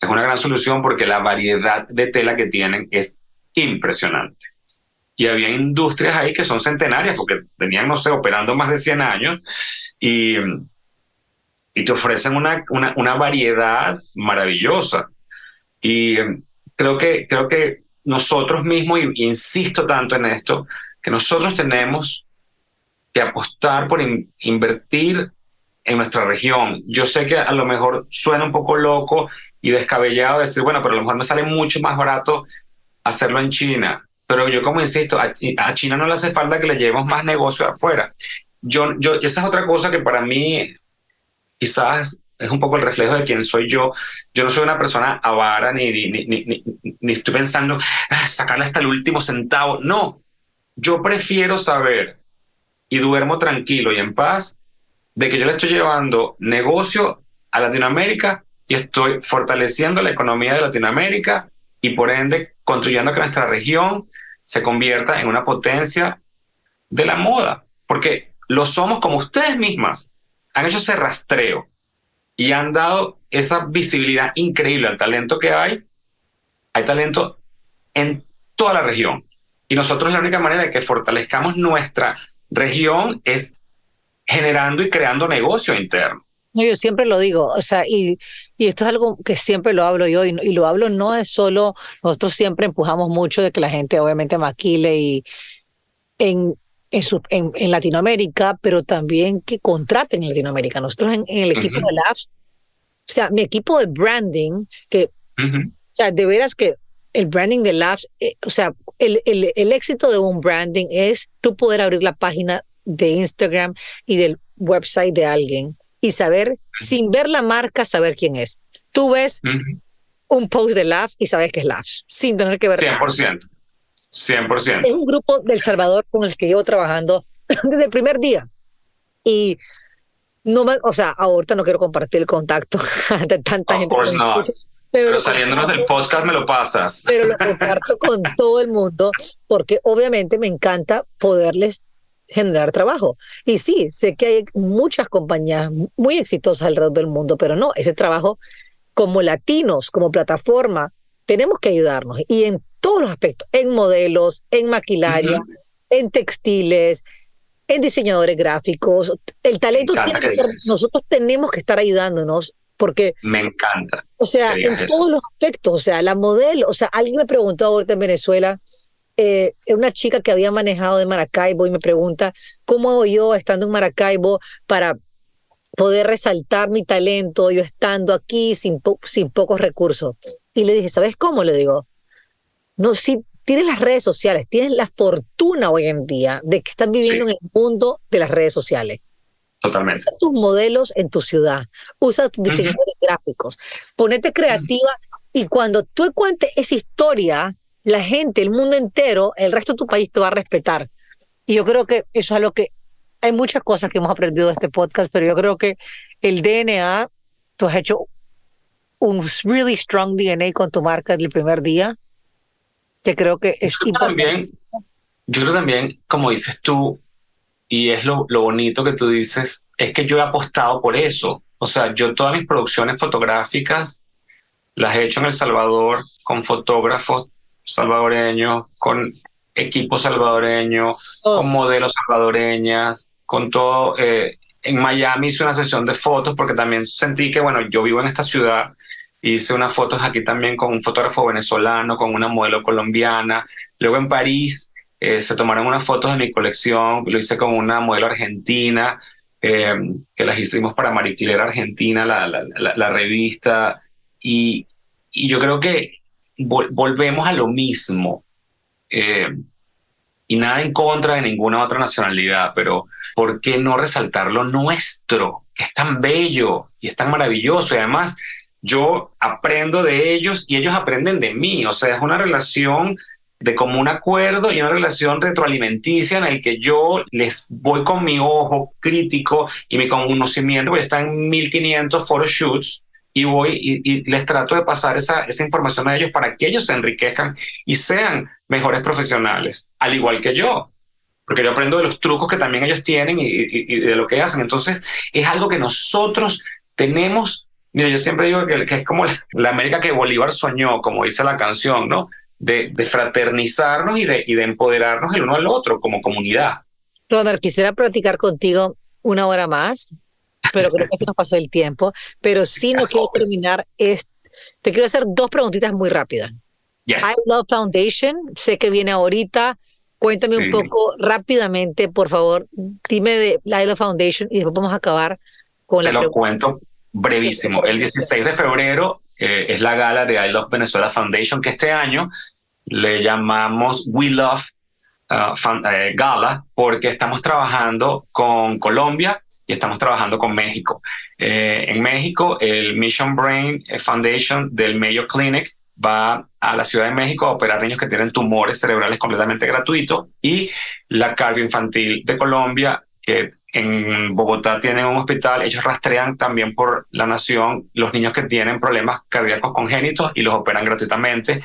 Speaker 1: Es una gran solución porque la variedad de tela que tienen es impresionante. Y había industrias ahí que son centenarias porque venían, no sé, operando más de 100 años y, y te ofrecen una, una, variedad maravillosa. Y creo que, creo que nosotros mismos, y insisto tanto en esto, que nosotros tenemos que apostar por invertir en nuestra región. Yo sé que a lo mejor suena un poco loco y descabellado decir, bueno, pero a lo mejor me sale mucho más barato hacerlo en China. Pero yo como insisto, a, China no le hace falta que le llevemos más negocio afuera. Yo, yo, esa es otra cosa que para mí quizás es un poco el reflejo de quién soy yo. Yo no soy una persona avara ni, ni, ni, ni, estoy pensando ah, sacarle hasta el último centavo. No, yo prefiero saber y duermo tranquilo y en paz de que yo le estoy llevando negocio a Latinoamérica y estoy fortaleciendo la economía de Latinoamérica y por ende construyendo que nuestra región se convierta en una potencia de la moda, porque lo somos como ustedes mismas han hecho ese rastreo y han dado esa visibilidad increíble al talento que hay. Hay talento en toda la región. Y nosotros la única manera de que fortalezcamos nuestra región es generando y creando negocio interno.
Speaker 2: No, yo siempre lo digo, o sea, y, y esto es algo que siempre lo hablo yo, y, y, lo hablo no es solo, nosotros siempre empujamos mucho de que la gente obviamente maquile y en, en, su, en, en Latinoamérica, pero también que contraten en Latinoamérica. Nosotros en, en el equipo uh -huh. de Labs, o sea, mi equipo de branding, que, uh -huh. o sea, de veras que el branding de Labs, eh, o sea, el, el, el éxito de un branding es tú poder abrir la página de Instagram y del website de alguien y saber, sin ver la marca, saber quién es. Tú ves un post de Labs y sabes que es Labs, sin tener que ver
Speaker 1: 100%. Nada. 100%.
Speaker 2: Es un grupo del Salvador con el que llevo trabajando desde el primer día. Y no me, o sea, ahorita no quiero compartir el contacto de tanta
Speaker 1: of
Speaker 2: gente.
Speaker 1: Course not. Pero, pero saliéndonos del podcast me lo pasas.
Speaker 2: Pero lo comparto con todo el mundo porque obviamente me encanta poderles generar trabajo. Y sí, sé que hay muchas compañías muy exitosas alrededor del mundo, pero no, ese trabajo como latinos, como plataforma, tenemos que ayudarnos y en todos los aspectos, en modelos, en maquilaria, uh -huh. en textiles, en diseñadores gráficos. El talento tiene que estar, nosotros tenemos que estar ayudándonos porque
Speaker 1: me encanta.
Speaker 2: O sea, en eso. todos los aspectos, o sea, la modelo, o sea, alguien me preguntó ahorita en Venezuela, eh, una chica que había manejado de Maracaibo y me pregunta, ¿cómo hago yo estando en Maracaibo para poder resaltar mi talento, yo estando aquí sin, po sin pocos recursos? Y le dije, ¿sabes cómo? Le digo, no, si tienes las redes sociales, tienes la fortuna hoy en día de que estás viviendo sí. en el mundo de las redes sociales.
Speaker 1: Totalmente.
Speaker 2: Usa tus modelos en tu ciudad, usa tus diseñadores uh -huh. gráficos, ponete creativa uh -huh. y cuando tú cuentes esa historia, la gente, el mundo entero, el resto de tu país te va a respetar. Y yo creo que eso es lo que hay muchas cosas que hemos aprendido de este podcast, pero yo creo que el DNA, tú has hecho un really strong DNA con tu marca desde el primer día, que creo que es
Speaker 1: yo También, yo creo también, como dices tú, y es lo, lo bonito que tú dices, es que yo he apostado por eso. O sea, yo todas mis producciones fotográficas las he hecho en El Salvador con fotógrafos salvadoreños, con equipos salvadoreños,
Speaker 2: Oh.
Speaker 1: con modelos salvadoreñas, con todo. eh, en Miami hice una sesión de fotos porque también sentí que, bueno, yo vivo en esta ciudad, hice unas fotos aquí también con un fotógrafo venezolano, con una modelo colombiana. Luego en París eh, se tomaron unas fotos de mi colección, lo hice con una modelo argentina, eh, que las hicimos para Claire Argentina, la, la, la, la revista. Y, y yo creo que vol volvemos a lo mismo. Eh, y nada en contra de ninguna otra nacionalidad, pero ¿por qué no resaltar lo nuestro? Que es tan bello y es tan maravilloso. Y además, yo aprendo de ellos y ellos aprenden de mí. O sea, es una relación de común acuerdo y una relación retroalimenticia en el que yo les voy con mi ojo crítico y mi conocimiento, porque están en 1500 photoshoots y voy y, y, les trato de pasar esa, esa información a ellos para que ellos se enriquezcan y sean mejores profesionales, al igual que yo, porque yo aprendo de los trucos que también ellos tienen y, y de lo que hacen. Entonces, es algo que nosotros tenemos. Mira, yo siempre digo que, que es como la, la, América que Bolívar soñó, como dice la canción, ¿no? De, de fraternizarnos y de, y de empoderarnos el uno al otro como comunidad.
Speaker 2: Ronald, quisiera platicar contigo una hora más, pero creo que se nos pasó el tiempo. Pero sí no quiero terminar. Es, te quiero hacer dos preguntitas muy rápidas.
Speaker 1: Yes.
Speaker 2: I Love Foundation, sé que viene ahorita. Cuéntame sí. un poco rápidamente, por favor. Dime de I Love Foundation y después vamos a acabar con
Speaker 1: Te
Speaker 2: la.
Speaker 1: Te lo cuento brevísimo. El 16 de febrero eh, es la gala de I Love Venezuela Foundation, que este año le llamamos We Love Fan, eh, Gala, porque estamos trabajando con Colombia y estamos trabajando con México. Eh, en México, el Mission Brain Foundation del Mayo Clinic va a la Ciudad de México a operar niños que tienen tumores cerebrales completamente gratuitos y la cardio infantil de Colombia, que en Bogotá tienen un hospital, ellos rastrean también por la nación los niños que tienen problemas cardíacos congénitos y los operan gratuitamente.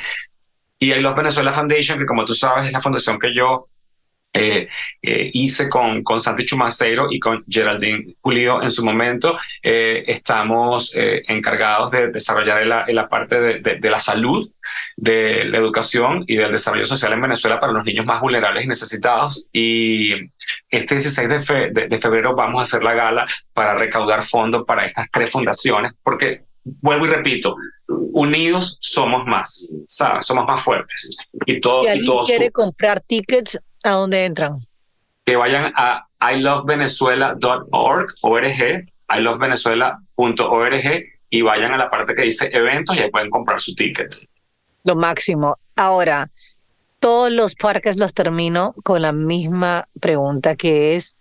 Speaker 1: Y hay los Venezuela Foundation, que como tú sabes es la fundación que yo eh, eh, hice con, con Santi Chumaceiro y con Geraldine Pulido en su momento. Eh, estamos encargados de desarrollar en la, en la parte de, de, de, la salud, de la educación y del desarrollo social en Venezuela para los niños más vulnerables y necesitados. Y este 16 de, fe, de febrero vamos a hacer la gala para recaudar fondos para estas tres fundaciones, porque vuelvo y repito, unidos somos más, ¿sabes? Somos más fuertes. Y, todo,
Speaker 2: ¿Y alguien
Speaker 1: y todos
Speaker 2: quiere comprar tickets? ¿A dónde entran?
Speaker 1: Que vayan a ilovenezuela.org, org, ilovenezuela.org y vayan a la parte que dice eventos y ahí pueden comprar su ticket.
Speaker 2: Lo máximo. Ahora, todos los parques los termino con la misma pregunta que es,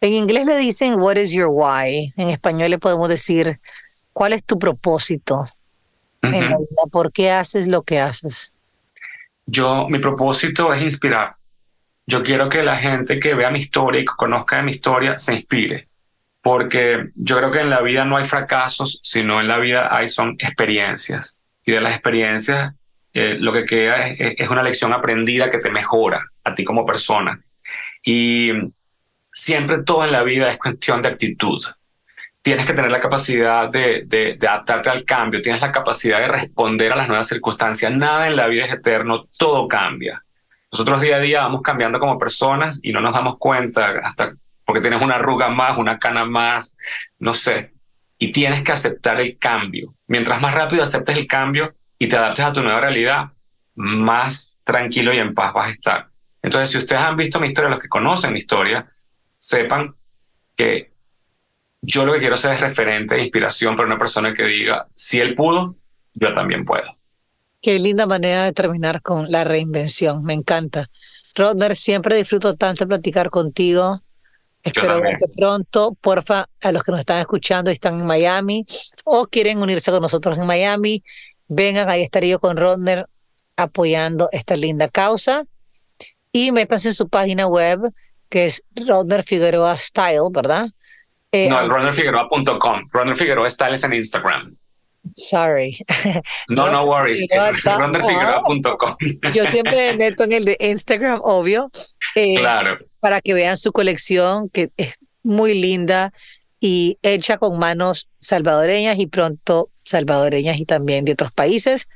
Speaker 2: en inglés le dicen, what is your why? En español le podemos decir, ¿cuál es tu propósito uh -huh. en la vida? ¿Por qué haces lo que haces?
Speaker 1: Yo, mi propósito es inspirar. Yo quiero que la gente que vea mi historia y que conozca mi historia se inspire. Porque yo creo que en la vida no hay fracasos, sino en la vida hay son experiencias. Y de las experiencias eh, lo que queda es, una lección aprendida que te mejora a ti como persona. Y siempre todo en la vida es cuestión de actitud. Tienes que tener la capacidad de, adaptarte al cambio, tienes la capacidad de responder a las nuevas circunstancias. Nada en la vida es eterno, todo cambia. Nosotros día a día vamos cambiando como personas y no nos damos cuenta hasta porque tienes una arruga más, una cana más, no sé. Y tienes que aceptar el cambio. Mientras más rápido aceptes el cambio y te adaptes a tu nueva realidad, más tranquilo y en paz vas a estar. Entonces, si ustedes han visto mi historia, los que conocen mi historia, sepan que yo lo que quiero ser es referente de inspiración para una persona que diga, si él pudo, yo también puedo.
Speaker 2: Qué linda manera de terminar con la reinvención, me encanta. Rodner, siempre disfruto tanto platicar contigo. Espero verte pronto. Porfa, a los que nos están escuchando y están en Miami o quieren unirse con nosotros en Miami, vengan, ahí estaré yo con Rodner apoyando esta linda causa. Y métanse en su página web, que es Rodner Figueroa Style, ¿verdad?
Speaker 1: Eh, no, rodnerfigueroa.com. Rodner Figueroa Style es en Instagram.
Speaker 3: Sorry.
Speaker 1: No, no worries. ronderfigueroa.com.
Speaker 3: Yo siempre meto en el de Instagram, obvio.
Speaker 1: Eh, claro.
Speaker 3: Para que vean su colección, que es muy linda y hecha con manos salvadoreñas y pronto salvadoreñas y también de otros países.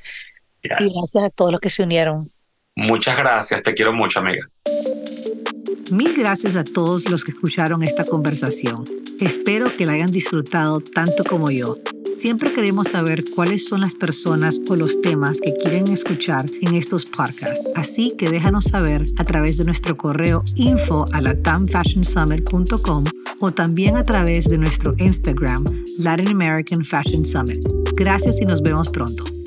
Speaker 3: Y gracias a todos los que se unieron.
Speaker 1: Muchas gracias, te quiero mucho, amiga.
Speaker 2: Mil gracias a todos los que escucharon esta conversación. Espero que la hayan disfrutado tanto como yo. Siempre queremos saber cuáles son las personas o los temas que quieren escuchar en estos podcasts. Así que déjanos saber a través de nuestro correo info a latamfashionsummit.com o también a través de nuestro Instagram Latin American Fashion Summit. Gracias y nos vemos pronto.